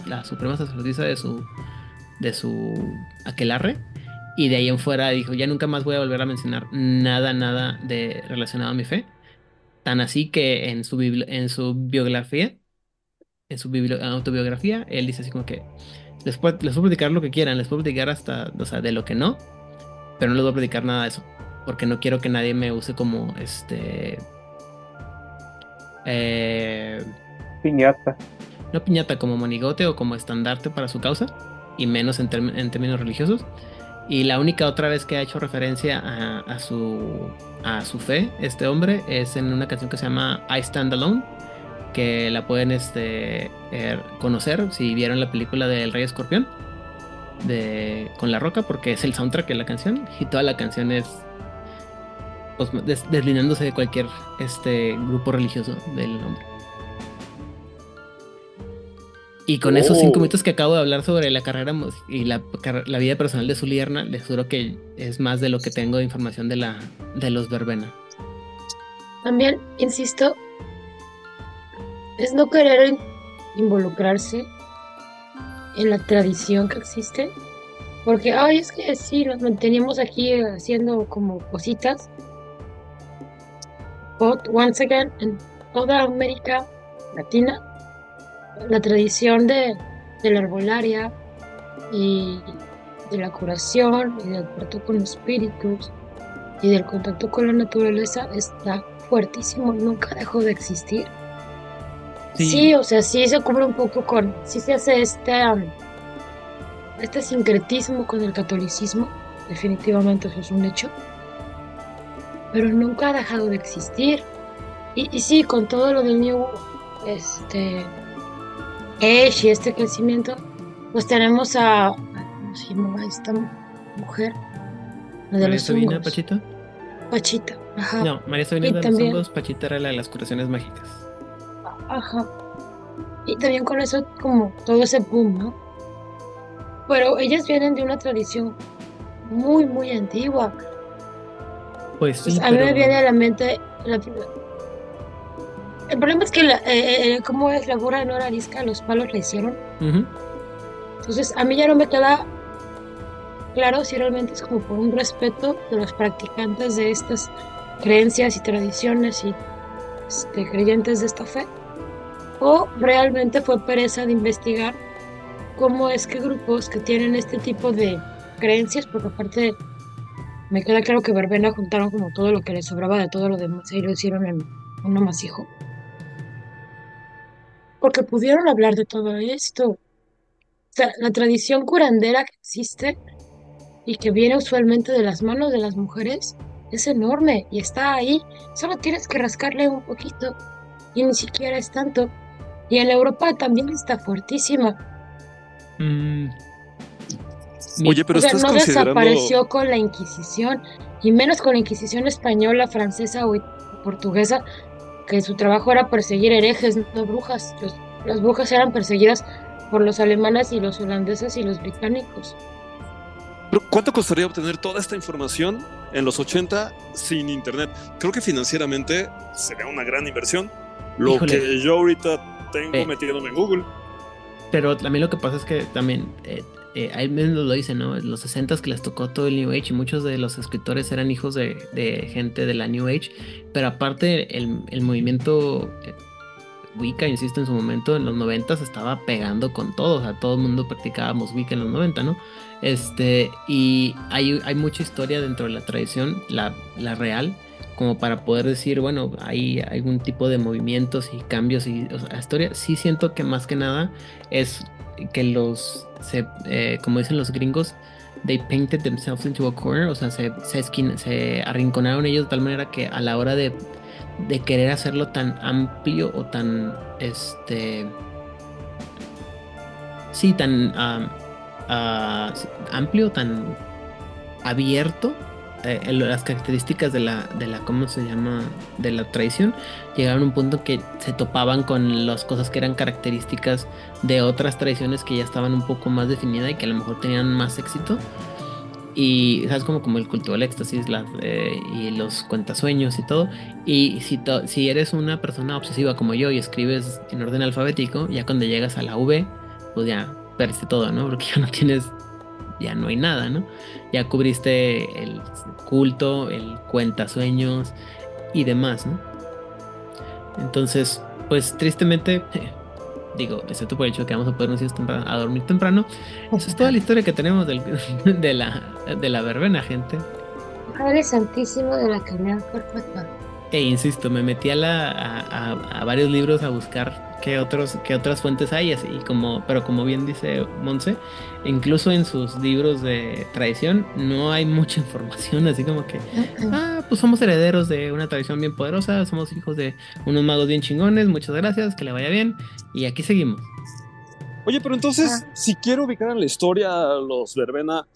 la suprema sacerdotisa de su de su aquelarre y de ahí en fuera dijo ya nunca más voy a volver a mencionar nada nada de relacionado a mi fe tan así que en su en su biografía en su autobiografía él dice así como que les puedo, les platicar lo que quieran, les puedo platicar hasta, o sea, de lo que no, pero no les voy a platicar nada de eso, porque no quiero que nadie me use como este. Eh, piñata. No piñata, como monigote o como estandarte para su causa, y menos en, términos religiosos. Y la única otra vez que ha hecho referencia a, su, a su fe, este hombre, es en una canción que se llama I Stand Alone que la pueden este, eh, conocer si vieron la película del Rey Escorpión de, con La Roca, porque es el soundtrack de la canción y toda la canción es pues, deslinándose de cualquier este, grupo religioso del nombre. Y con esos cinco Oh. minutos que acabo de hablar sobre la carrera y la, vida personal de Zulierna, les juro que es más de lo que tengo de información de, la, de los verbena. También, insisto, es no querer in- involucrarse en la tradición que existe. Porque, ay, es que sí, nos manteníamos aquí haciendo como cositas. But, once again, en toda América Latina, la tradición de, de la herbolaria y de la curación y del trato con los espíritus y del contacto con la naturaleza está fuertísimo, nunca dejó de existir. Sí. Sí, o sea, sí se cubre un poco con, sí se hace este, um, este sincretismo con el catolicismo, definitivamente eso es un hecho, pero nunca ha dejado de existir. Y, y sí, con todo lo del New, este, Age y este crecimiento, pues tenemos a, ¿cómo se llamaba esta mujer? La de María los Sabina, hongos. Pachita. Pachita, ajá. No, María Sabina Y de los hongos, Pachita era la de las curaciones mágicas. Ajá. Y también con eso, como todo ese boom, ¿no? Pero ellas vienen de una tradición muy, muy antigua. Pues sí, Pues a mí me viene a la mente la El problema es que, la, eh, eh, como es la burra no era arisca, los palos la hicieron. Entonces, a mí ya no me queda claro si realmente es como por un respeto de los practicantes de estas creencias y tradiciones y este, creyentes de esta fe, o realmente fue pereza de investigar cómo es que grupos que tienen este tipo de creencias, porque aparte me queda claro que Verbena juntaron como todo lo que les sobraba de todo lo demás y lo hicieron en un amasijo. Porque pudieron hablar de todo esto. O sea, la tradición curandera que existe y que viene usualmente de las manos de las mujeres es enorme y está ahí. Solo tienes que rascarle un poquito y ni siquiera es tanto. Y en Europa también está fuertísima. Mm. Oye, pero o sea, estás no considerando. desapareció con la Inquisición y menos con la Inquisición española, francesa o portuguesa, que su trabajo era perseguir herejes, no brujas. Los- las brujas eran perseguidas por los alemanes y los holandeses y los británicos. Pero, ¿Cuánto costaría obtener toda esta información en los 80 sin internet? Creo que financieramente sería una gran inversión. Lo Híjole. que yo ahorita tengo Eh. metiéndome en Google. Pero también lo que pasa es que también, eh, eh, ahí mismo lo dicen, ¿no? En los 60 que les tocó todo el New Age y muchos de los escritores eran hijos de, de gente de la New Age, pero aparte el, el movimiento eh, Wicca, insisto, en su momento, en los 90 estaba pegando con todo, o sea, todo el mundo practicábamos Wicca en los 90, ¿no? Este, y hay, hay mucha historia dentro de la tradición, la, la real, como para poder decir, bueno, hay algún tipo de movimientos y cambios y la historia, sí siento que más que nada es que los, se, eh, como dicen los gringos, they painted themselves into a corner, o sea, se, se, esquina- arrinconaron ellos de tal manera que a la hora de, de querer hacerlo tan amplio o tan, este, sí, tan ah, amplio, tan abierto, eh, las características de la, de la, ¿cómo se llama? De la tradición, llegaron a un punto que se topaban con las cosas que eran características de otras tradiciones que ya estaban un poco más definidas y que a lo mejor tenían más éxito. Y, ¿sabes? Como, como el culto del éxtasis las, eh, y los cuentasueños y todo. Y si, to- si eres una persona obsesiva como yo y escribes en orden alfabético, ya cuando llegas a la V, pues ya perdiste todo, ¿no? Porque [LAUGHS] ya no tienes, ya no hay nada, ¿no? Ya cubriste el culto, el cuentasueños y demás, ¿no? Entonces, pues tristemente, [LAUGHS] digo, excepto por el hecho de que vamos a podernos ir temprano- a dormir temprano, eso es toda la historia que tenemos del- [LAUGHS] de, la, de la verbena, gente. Padre Santísimo de la Caridad Perpetua. E insisto, me metí a, la, a, a- a varios libros a buscar qué, otros, qué otras fuentes hay, así como, pero como bien dice Monse, incluso en sus libros de tradición no hay mucha [LAUGHS] información, así como que, ah, pues somos herederos de una tradición bien poderosa, somos hijos de unos magos bien chingones, muchas gracias, que le vaya bien, y aquí seguimos. Oye, pero entonces, si quiero ubicar en la historia a los verbena,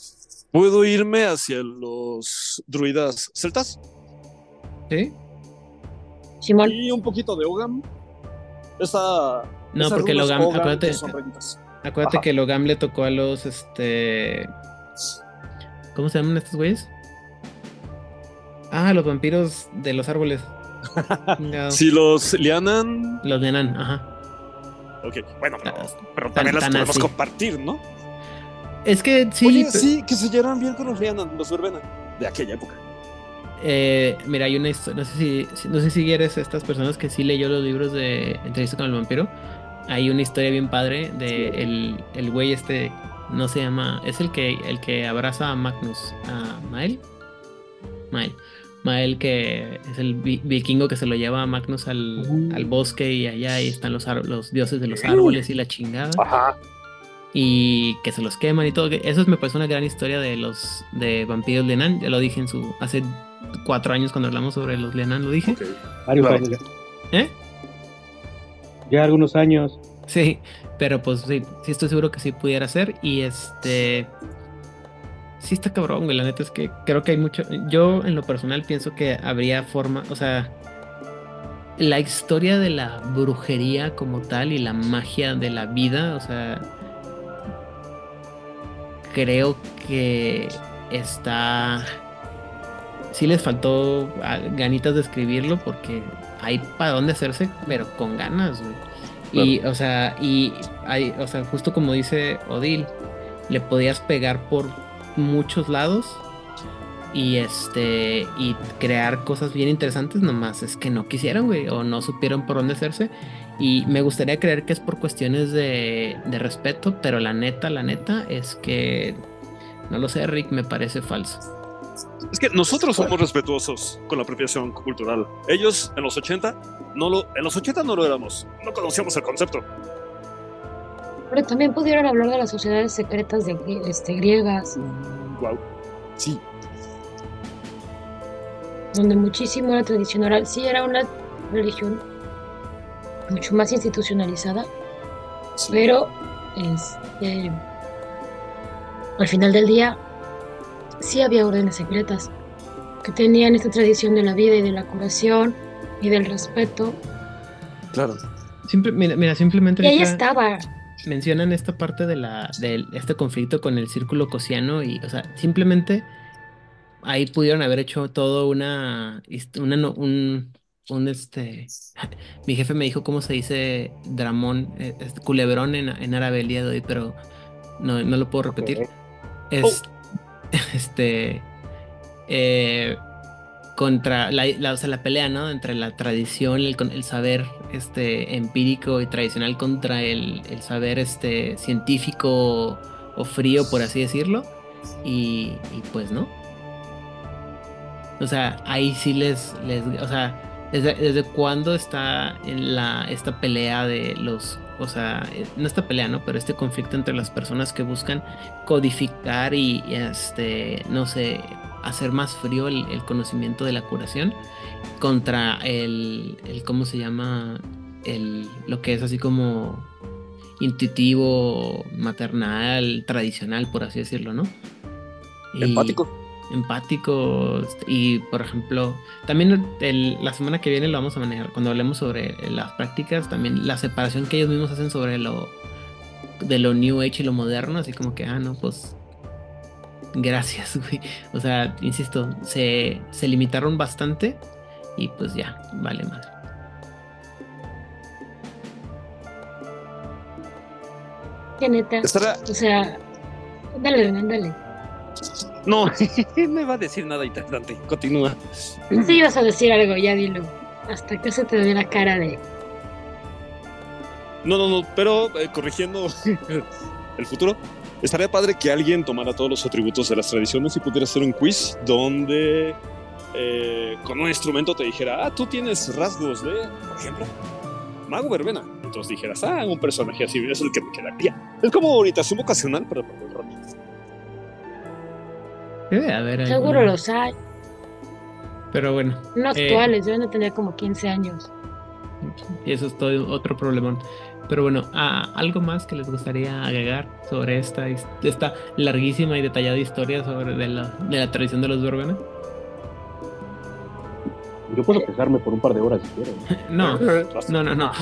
¿puedo irme hacia los druidas celtas? ¿Sí? Simón. Y un poquito de Ogam. Esa No, Esas porque Logam, acuérdate, acuérdate Ajá. que Logam le tocó a los, este... ¿Cómo se llaman estos güeyes? Ah, los vampiros de los árboles. [LAUGHS] Si los lianan. Los de Anan, ajá. Ok, bueno, pero, Ah, tan- también las tan podemos así. compartir, ¿no? Es que sí, Oye, sí, que se llevan bien con los lianan, los verbena. De aquella época. Eh, mira, hay una historia, no sé si, no sé si eres estas personas que sí leyó los libros de Entrevista con el vampiro. Hay una historia bien padre de el, el güey este, no se llama, es el que el que abraza a Magnus, a Mael. Mael. Mael que es el vi- vikingo que se lo lleva a Magnus al, Uh. al bosque y allá ahí están los, los dioses de los árboles y la chingada. Ajá. y que se los queman y todo. Eso me parece una gran historia de los de vampiros Lenan. Ya lo dije en su hace cuatro años cuando hablamos sobre los Lenan, lo dije. Ok. Varios Claro. años ya. ¿Eh? Ya algunos años. Sí, pero pues sí, sí estoy seguro que sí pudiera ser. Y este. Sí está cabrón, güey. La neta es que creo que hay mucho. Yo en lo personal pienso que habría forma. O sea. La historia de la brujería como tal y la magia de la vida. O sea. Creo que está. Sí les faltó ah, ganitas de escribirlo porque hay para dónde hacerse, pero con ganas, güey. Y, o sea, y hay, o sea, justo como dice Odil, le podías pegar por muchos lados y este y crear cosas bien interesantes, nomás es que no quisieron, güey, o no supieron por dónde hacerse. Y me gustaría creer que es por cuestiones de, de respeto, pero la neta, la neta es que no lo sé, Rick, me parece falso. Es que nosotros somos respetuosos con la apropiación cultural. Ellos en los 80 no lo, en los 80 no lo éramos. No conocíamos el concepto. Pero también pudieron hablar de las sociedades secretas de este, griegas, Wow. Sí. donde muchísimo era tradición oral. Sí, era una religión mucho más institucionalizada, sí. pero este, al final del día sí había órdenes secretas que tenían esta tradición de la vida y de la curación y del respeto. Claro. Simple- mira, mira, simplemente Y ahí estaba. mencionan esta parte de la de este conflicto con el círculo cosiano y, o sea, simplemente ahí pudieron haber hecho todo una, una no- un, un este, [LAUGHS] mi jefe me dijo cómo se dice dramón, eh, este, culebrón en, en árabe el día de hoy, pero no, no lo puedo repetir. Es, [LAUGHS] este, eh, contra la, o sea, la pelea, ¿no? Entre la tradición, el, el saber este, empírico y tradicional contra el, el saber este, científico o frío, por así decirlo. Y, pues, ¿no? O sea, ahí sí les, les o sea, desde, desde cuándo está la, esta pelea de los, o sea, no esta pelea, ¿no? Pero este conflicto entre las personas que buscan codificar y, este, no sé, hacer más frío el, el conocimiento de la curación contra el, el, ¿cómo se llama? El, lo que es así como intuitivo, maternal, tradicional, por así decirlo, ¿no? Empático. Empático y por ejemplo también el- la semana que viene lo vamos a manejar cuando hablemos sobre las prácticas también la separación que ellos mismos hacen sobre lo de lo new age y lo moderno así como que ah no pues gracias [LAUGHS] güey o sea insisto se, se limitaron bastante y pues ya vale más Que neta. O sea, dale, dale. No, [LAUGHS] no iba a decir nada interesante. Continúa. Sí ibas a decir algo, ya dilo. Hasta que se te dé la cara de. No, no, no, pero eh, corrigiendo [LAUGHS] el futuro, estaría padre que alguien tomara todos los atributos de las tradiciones y pudiera hacer un quiz donde eh, con un instrumento te dijera, ah, tú tienes rasgos de, por ejemplo, mago verbena. Entonces dijeras, ah, un personaje así, es el que me quedaría. Es como orientación vocacional para para el rol. Debe haber Seguro alguna- los hay. pero bueno No Eh. actuales, deben de tener como 15 años. Y eso es todo otro problemón. Pero bueno, ¿a- ¿algo más que les gustaría agregar sobre esta, esta larguísima y detallada historia sobre de la, de la tradición de los Vergana? Yo puedo pesarme por un par de horas si quiero. [LAUGHS] No, no, [LAUGHS] no, no.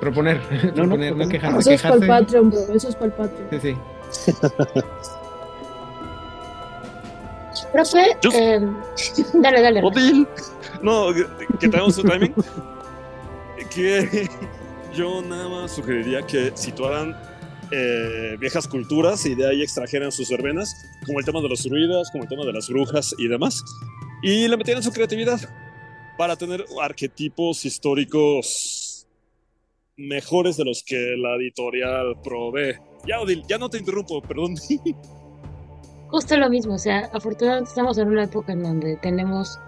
Proponer, No, no, proponer, no, proponer. quejarse. Eso es para el. Patreon, bro. Eso es para el Patreon. Sí, sí. [LAUGHS] Profe, eh, [LAUGHS] dale, dale. Odil. No, que, que tenemos su timing. Que yo nada más sugeriría que situaran eh, viejas culturas y de ahí extrajeran sus verbenas, como el tema de los druidas, como el tema de las brujas y demás, y le metieran su creatividad para tener arquetipos históricos mejores de los que la editorial provee. Ya, Odil, ya no te interrumpo, perdón. [LAUGHS] Justo lo mismo, o sea, afortunadamente estamos en una época en donde tenemos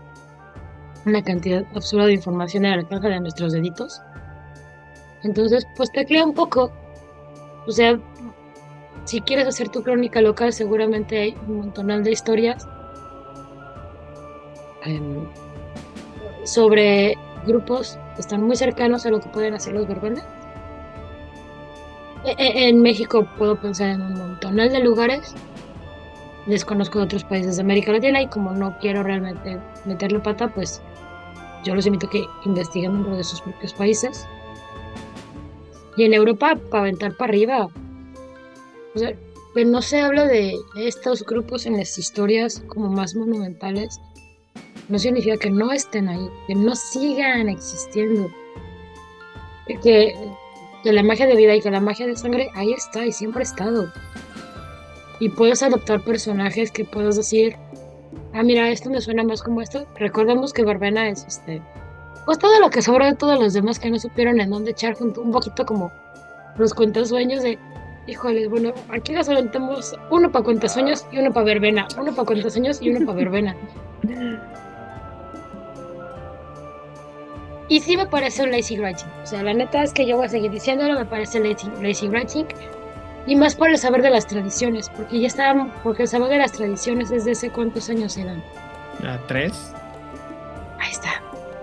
una cantidad absurda de información al alcance de nuestros deditos. Entonces, pues teclea un poco. O sea, si quieres hacer tu crónica local, seguramente hay un montonal de historias em, sobre grupos que están muy cercanos a lo que pueden hacer los verbenas. E- e- En México puedo pensar en un montonal de lugares desconozco de otros países de América Latina y como no quiero realmente meterle pata, pues yo los invito a que investiguen dentro de sus propios países. Y en Europa, para aventar para arriba. O sea, pero no se habla de estos grupos en las historias como más monumentales. No significa que no estén ahí, que no sigan existiendo. Que, que la magia de vida y que la magia de sangre ahí está y siempre ha estado y puedes adoptar personajes que puedes decir, ah, mira, esto me suena más como esto. Recordemos que Verbena es este, pues todo lo que sobra de todos los demás que no supieron en dónde echar junto, un poquito como los cuentasueños de, híjole, bueno, aquí nos aventamos uno para cuentasueños y uno para Verbena, uno para cuentasueños y uno para Verbena. Y sí me parece un lazy writing. O sea, la neta es que yo voy a seguir diciéndolo, me parece lazy, lazy writing. Y más por el saber de las tradiciones, porque ya estaban, porque el saber de las tradiciones desde hace cuántos años eran. ¿A tres? Ahí está.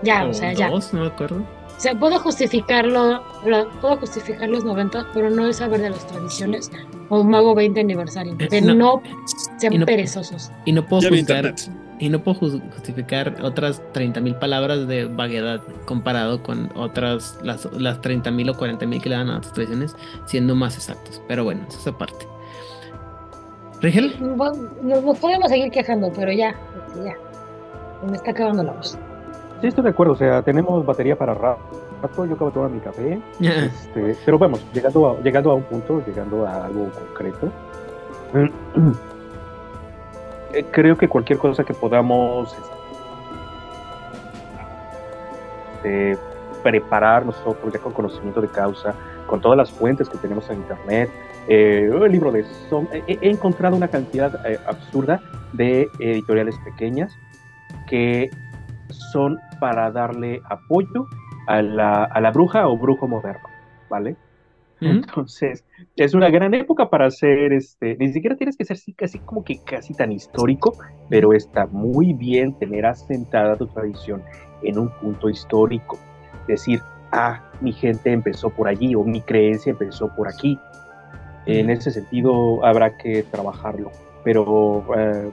Ya, o sea, ya. dos, no me acuerdo. O sea, puedo justificarlo, lo- puedo justificar los 90, pero no el saber de las tradiciones o un mago 20 aniversario. Que No. no, sean Y no- perezosos. Y no puedo Ya vi juzgar, internet. Y no puedo justificar otras 30.000 palabras de vaguedad comparado con otras, las, las 30.000 o 40.000 que le dan a otras tradiciones, siendo más exactos. Pero bueno, eso es aparte. Rigel, Nos, nos podemos seguir quejando, pero ya, ya. Me está acabando la voz. Sí, estoy de acuerdo. O sea, tenemos batería para ra- rato. Yo acabo de tomar mi café. [LAUGHS] Este, pero vamos, llegando a, llegando a un punto, llegando a algo concreto. [CLEARS THROAT] eh, Creo que cualquier cosa que podamos este, preparar nosotros ya con conocimiento de causa, con todas las fuentes que tenemos en internet, eh, el libro de son, he, he encontrado una cantidad eh, absurda de editoriales pequeñas que son para darle apoyo a la, a la bruja o brujo moderno, ¿vale? Entonces, es una gran época para hacer este, ni siquiera tienes que ser así, casi como que casi tan histórico, pero está muy bien tener asentada tu tradición en un punto histórico. Decir, ah, mi gente empezó por allí o mi creencia empezó por aquí. En ese sentido habrá que trabajarlo, pero eh,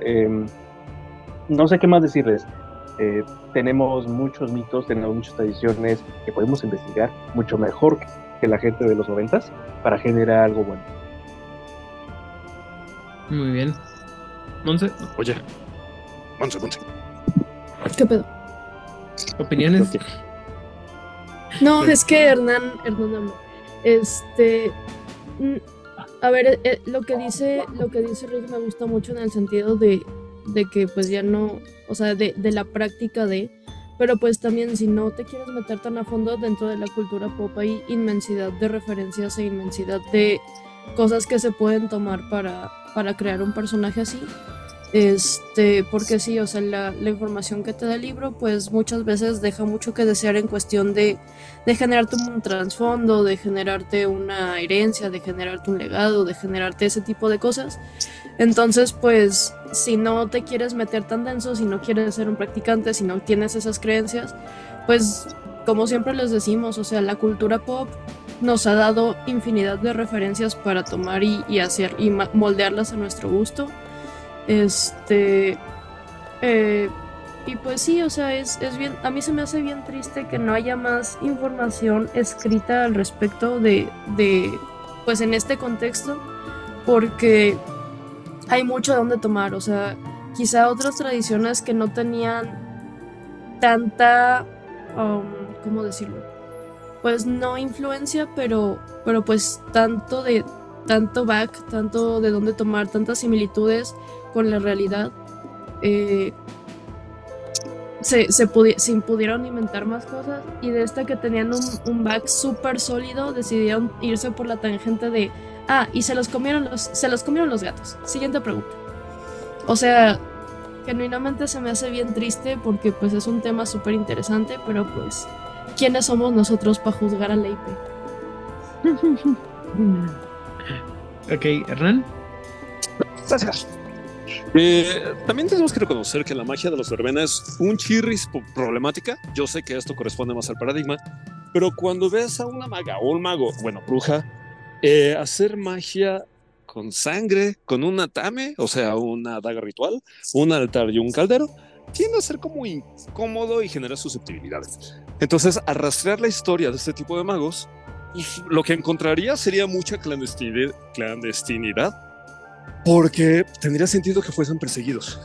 em, no sé qué más decirles. Eh, tenemos muchos mitos, tenemos muchas tradiciones que podemos investigar mucho mejor que la gente de los noventas para generar algo bueno. muy bien. Monse, Oye, Monse, Monse. ¿Qué pedo? opiniones. No, es que Hernán, Hernán. Este, mm, a ver, eh, eh, lo que dice, lo que dice Rick me gusta mucho en el sentido de, de que pues ya no, o sea, de, de la práctica de, pero pues también si no te quieres meter tan a fondo dentro de la cultura pop hay inmensidad de referencias e inmensidad de cosas que se pueden tomar para, para crear un personaje así. Este, porque sí, o sea, la, la información que te da el libro, pues muchas veces deja mucho que desear en cuestión de, de generarte un trasfondo, de generarte una herencia, de generarte un legado, de generarte ese tipo de cosas. Entonces, pues, si no te quieres meter tan denso, si no quieres ser un practicante, si no tienes esas creencias, pues, como siempre les decimos, o sea, la cultura pop nos ha dado infinidad de referencias para tomar y, hacer y moldearlas a nuestro gusto. Este. eh, y pues sí, o sea, es, es bien, a mí se me hace bien triste que no haya más información escrita al respecto de, de pues en este contexto, porque hay mucho de dónde tomar, o sea, quizá otras tradiciones que no tenían tanta, um, ¿cómo decirlo? Pues no influencia, pero, pero pues tanto de, tanto back, tanto de dónde tomar, tantas similitudes con la realidad. Eh, se, se, pudieron inventar más cosas y de esta que tenían un, back súper sólido decidieron irse por la tangente de ah y se los comieron los se los comieron los gatos. Siguiente pregunta. O sea genuinamente se me hace bien triste porque pues es un tema súper interesante pero pues quiénes somos nosotros para juzgar a la [LAUGHS] IP ok Hernán. Gracias. Eh, también tenemos que reconocer que la magia de los verbena es un chirris problemática. Yo sé que esto corresponde más al paradigma, pero cuando ves a una maga o un mago, bueno, bruja, eh, hacer magia con sangre, con un atame, o sea, una daga ritual, un altar y un caldero, tiende a ser como incómodo y genera susceptibilidades. Entonces, arrastrar la historia de este tipo de magos, lo que encontraría sería mucha clandestinidad, clandestinidad porque tendría sentido que fuesen perseguidos.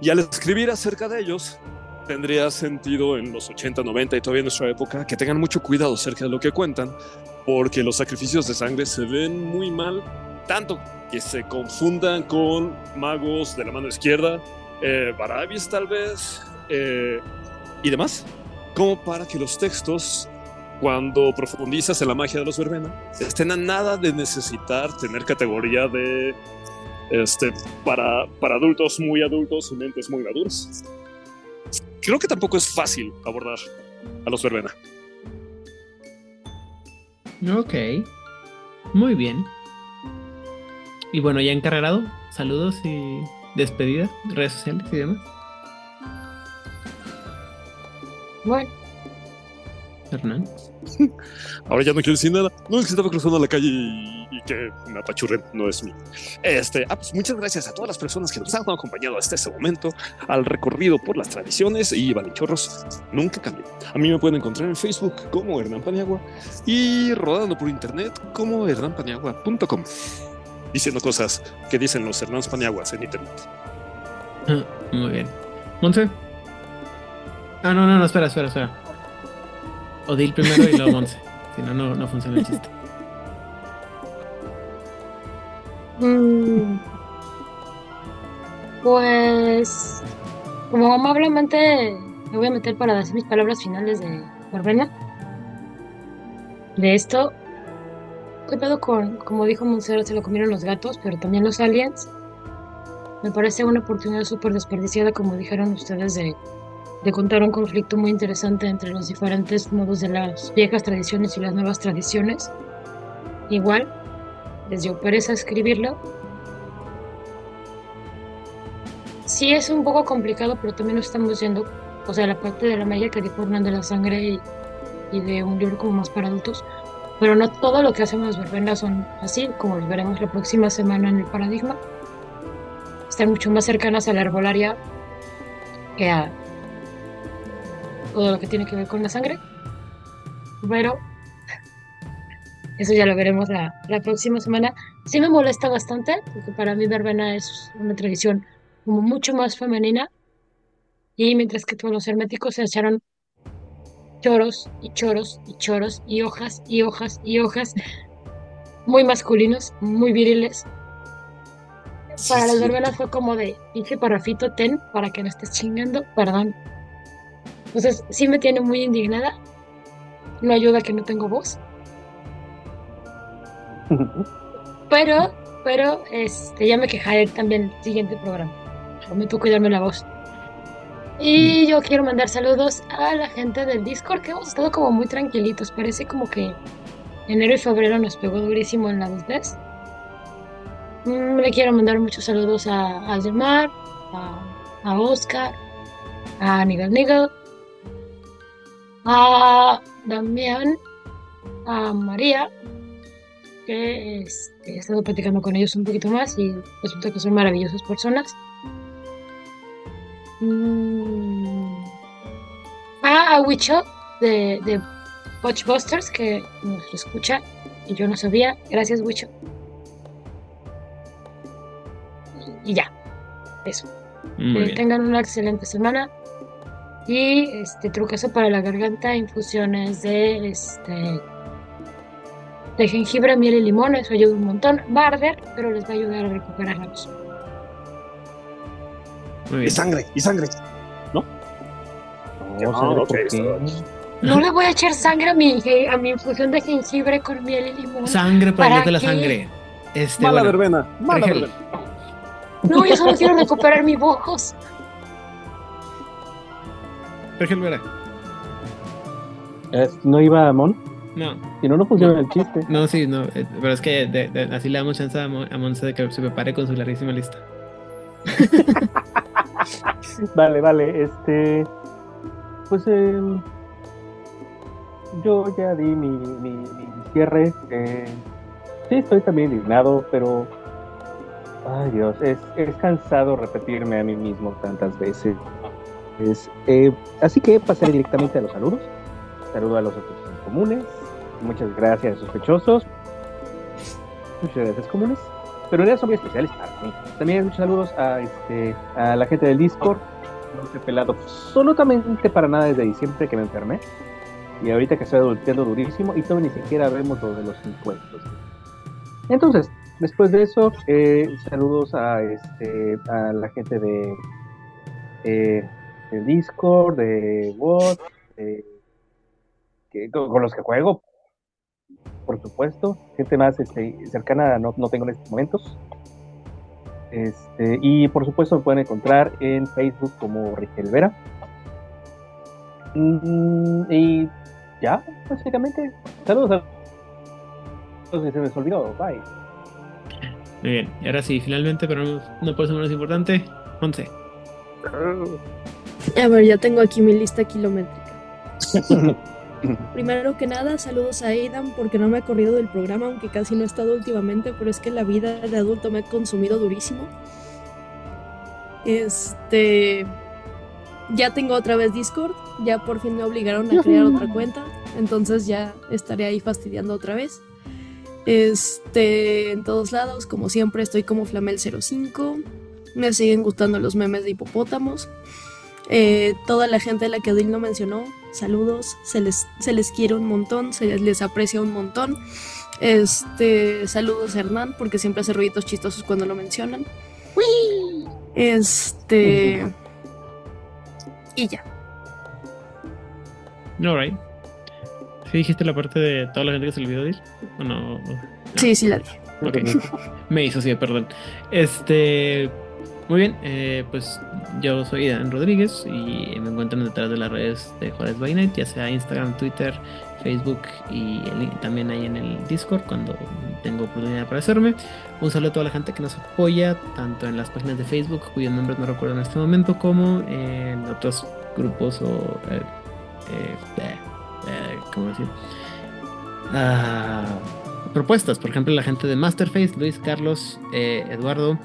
Y al escribir acerca de ellos, tendría sentido en los 80, 90 y todavía en nuestra época que tengan mucho cuidado acerca de lo que cuentan, porque los sacrificios de sangre se ven muy mal, tanto que se confundan con magos de la mano izquierda, eh, barabis tal vez, eh, y demás, como para que los textos cuando profundizas en la magia de los verbena, estén a nada de necesitar tener categoría de este, para, para adultos muy adultos y mentes muy maduras. Creo que tampoco es fácil abordar a los verbena. Ok, muy bien. Y bueno, ya encarregado, saludos y despedida, redes sociales y demás. Bueno. Hernán. Ahora ya no quiero decir nada. No es que estaba cruzando la calle y, que me apachurren, no es mío. Este, ah, pues muchas gracias a todas las personas que nos han acompañado hasta este momento al recorrido por las tradiciones y Chorros nunca cambió. A mí me pueden encontrar en Facebook como Hernán Paniagua y rodando por internet como hernanpaniagua.com diciendo cosas que dicen los Hernán Paniaguas en internet. Ah, muy bien. Monse. Ah, no, no, no, espera, espera, espera. Odil primero y luego Monse. [LAUGHS] si no, no, funciona el chiste. Mm. Pues, como amablemente me voy a meter para decir mis palabras finales de Verbena. De esto, ¿qué pedo con, como dijo Montserrat, se lo comieron los gatos, pero también los aliens? Me parece una oportunidad súper desperdiciada, como dijeron ustedes, de de contar un conflicto muy interesante entre los diferentes modos de las viejas tradiciones y las nuevas tradiciones. Igual, les dio pereza escribirlo. Sí es un poco complicado, pero también lo estamos viendo, o sea, la parte de la magia que dijo Hernán de la sangre y, y de un libro como más para adultos, pero no todo lo que hacemos verbenas son así, como lo veremos la próxima semana en el paradigma. Están mucho más cercanas a la herbolaria que a todo lo que tiene que ver con la sangre. Pero eso ya lo veremos la, la, próxima semana. Sí me molesta bastante, porque para mí verbena es una tradición como mucho más femenina. Y mientras que todos los herméticos se echaron choros y choros y choros y hojas y hojas y hojas muy masculinos, muy viriles. Para las verbenas fue como de pinche parrafito ten para que no estés chingando, perdón, entonces, sí me tiene muy indignada. No ayuda que no tengo voz. Pero, pero, este, ya me quejaré también el siguiente programa. Prometo cuidarme la voz. Y yo quiero mandar saludos a la gente del Discord, que hemos estado como muy tranquilitos. Parece como que enero y febrero nos pegó durísimo en la adultez. Mm, le quiero mandar muchos saludos a Aldemar, a, a Oscar, a Nigel Nigel, a Damián, a María, que este, he estado platicando con ellos un poquito más y resulta que son maravillosas personas. Mm, a Wicho de, de Watchbusters que nos escucha y yo no sabía. Gracias, Wicho. Y ya. Eso. Muy Que bien. tengan una excelente semana. Y este truqueso para la garganta, infusiones de este de jengibre, miel y limón, eso ayuda un montón. Va a arder, pero les va a ayudar a recuperar la. Muy Y sangre, y sangre. No, No, le voy a echar sangre a mi, a mi infusión de jengibre con miel y limón. Sangre para ¿Para de la sangre. Este, Mala bueno, verbena, mala verbena. No, yo solo quiero recuperar mi voz. Rigel Vera. Es- ¿No iba a Mon? No, Si no, no funciona el chiste. no, sí, no. eh, Pero es que de- de- así le damos chance a, Mon- a Monse de que se prepare con su larguísima lista. [LAUGHS] Vale, vale, este. Pues eh, yo ya di mi, mi, mi cierre. eh, sí, estoy también indignado, pero. Ay, Dios, es, es cansado repetirme a mí mismo tantas veces. Es, eh, así que pasaré directamente a los saludos. Saludo a los sospechosos comunes. Muchas gracias, sospechosos. Muchas gracias, comunes. Pero en son muy especiales para mí. También muchos saludos a, este, a la gente del Discord. No he pelado absolutamente para nada desde diciembre que me enfermé. Y ahorita que estoy adulteando durísimo y todavía ni siquiera vemos lo de los impuestos. Entonces, después de eso, eh, saludos a, este, a la gente de, eh, de Discord, de WhatsApp, con los que juego, por supuesto. Gente más este, cercana no, no tengo en estos momentos. Este, y por supuesto me pueden encontrar en Facebook como Rigel Vera. Mm, y ya, básicamente. Saludos a los que se me olvidó. Bye. Muy bien. Y ahora sí, finalmente, pero no, no por eso menos importante, Monse. A ver, ya tengo aquí mi lista kilométrica. [LAUGHS] Primero que nada, saludos a Aidan porque no me ha corrido del programa, aunque casi no he estado últimamente, pero es que la vida de adulto me ha consumido durísimo. Este. Ya tengo otra vez Discord, ya por fin me obligaron a crear otra [LAUGHS] cuenta, entonces ya estaré ahí fastidiando otra vez. Este, en todos lados, como siempre, estoy como Flamel05. Me siguen gustando los memes de hipopótamos. Eh, toda la gente a la que Odil no mencionó, saludos, se les, se les quiere un montón, se les, les aprecia un montón. Este, saludos a Hernán, porque siempre hace ruiditos chistosos cuando lo mencionan. Este. Y ya. Alright. ¿Sí dijiste la parte de toda la gente que se olvidó de ir? ¿O no? Sí, sí la dije. Ok. [LAUGHS] Me hizo así, perdón. Este. Muy bien, eh, pues yo soy Dan Rodríguez y me encuentran detrás de las redes de Juárez by Night, ya sea Instagram, Twitter, Facebook y también ahí en el Discord cuando tengo oportunidad de aparecerme. Un saludo a toda la gente que nos apoya, tanto en las páginas de Facebook, cuyos nombres no recuerdo en este momento, como en otros grupos o. eh, eh, eh, eh, ¿Cómo decir? Ah, propuestas, por ejemplo, la gente de Masterface, Luis Carlos, eh, Eduardo,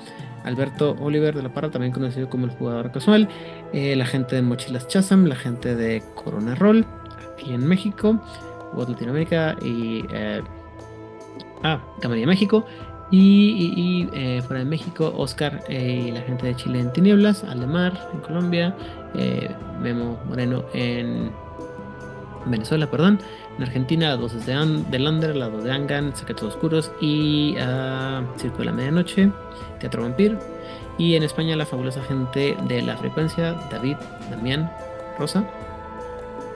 Alberto Oliver de la Parra, también conocido como el jugador casual, eh, la gente de Mochilas Chasam, la gente de Corona Roll, aquí en México, World Latinoamérica y eh, ah, Camarilla México. Y, y- eh, fuera de México, Oscar y la gente de Chile en Tinieblas, Aldemar en Colombia, Memo Moreno en Venezuela, perdón, en Argentina, las voces de, An de Lander, las dos de Angan, Secretos Oscuros y ah, Circo de la Medianoche, Teatro Vampir. Y en España, la fabulosa gente de la frecuencia, David, Damián, Rosa,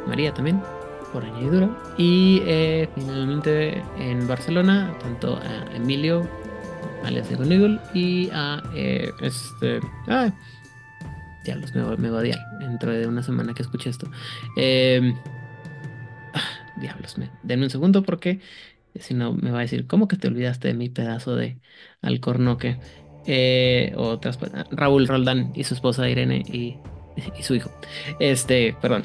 María también, por añadidura. Y eh, finalmente en Barcelona, tanto a Emilio, alias de Eagle, y a eh, este. Ah, diablos, me, me va a odiar dentro de una semana que escuche esto. Eh, diablos, me, denme un segundo porque si no me va a decir, ¿cómo que te olvidaste de mi pedazo de alcornoque? Eh, otras, Raúl Roldán y su esposa Irene y, su hijo. Este, perdón.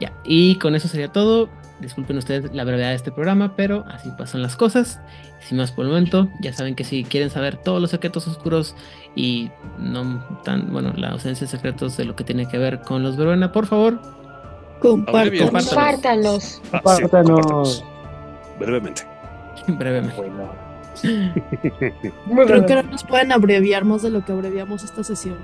Ya, y con eso sería todo. Disculpen ustedes la brevedad de este programa, pero así pasan las cosas. Sin más por el momento, ya saben que si quieren saber todos los secretos oscuros y no tan, bueno, la ausencia de secretos de lo que tiene que ver con los Verbena, por favor, Ah, sí, Compártanos. compártanos. Brevemente. [LAUGHS] Brevemente. Bueno. Creo que no nos pueden abreviar más de lo que abreviamos esta sesión.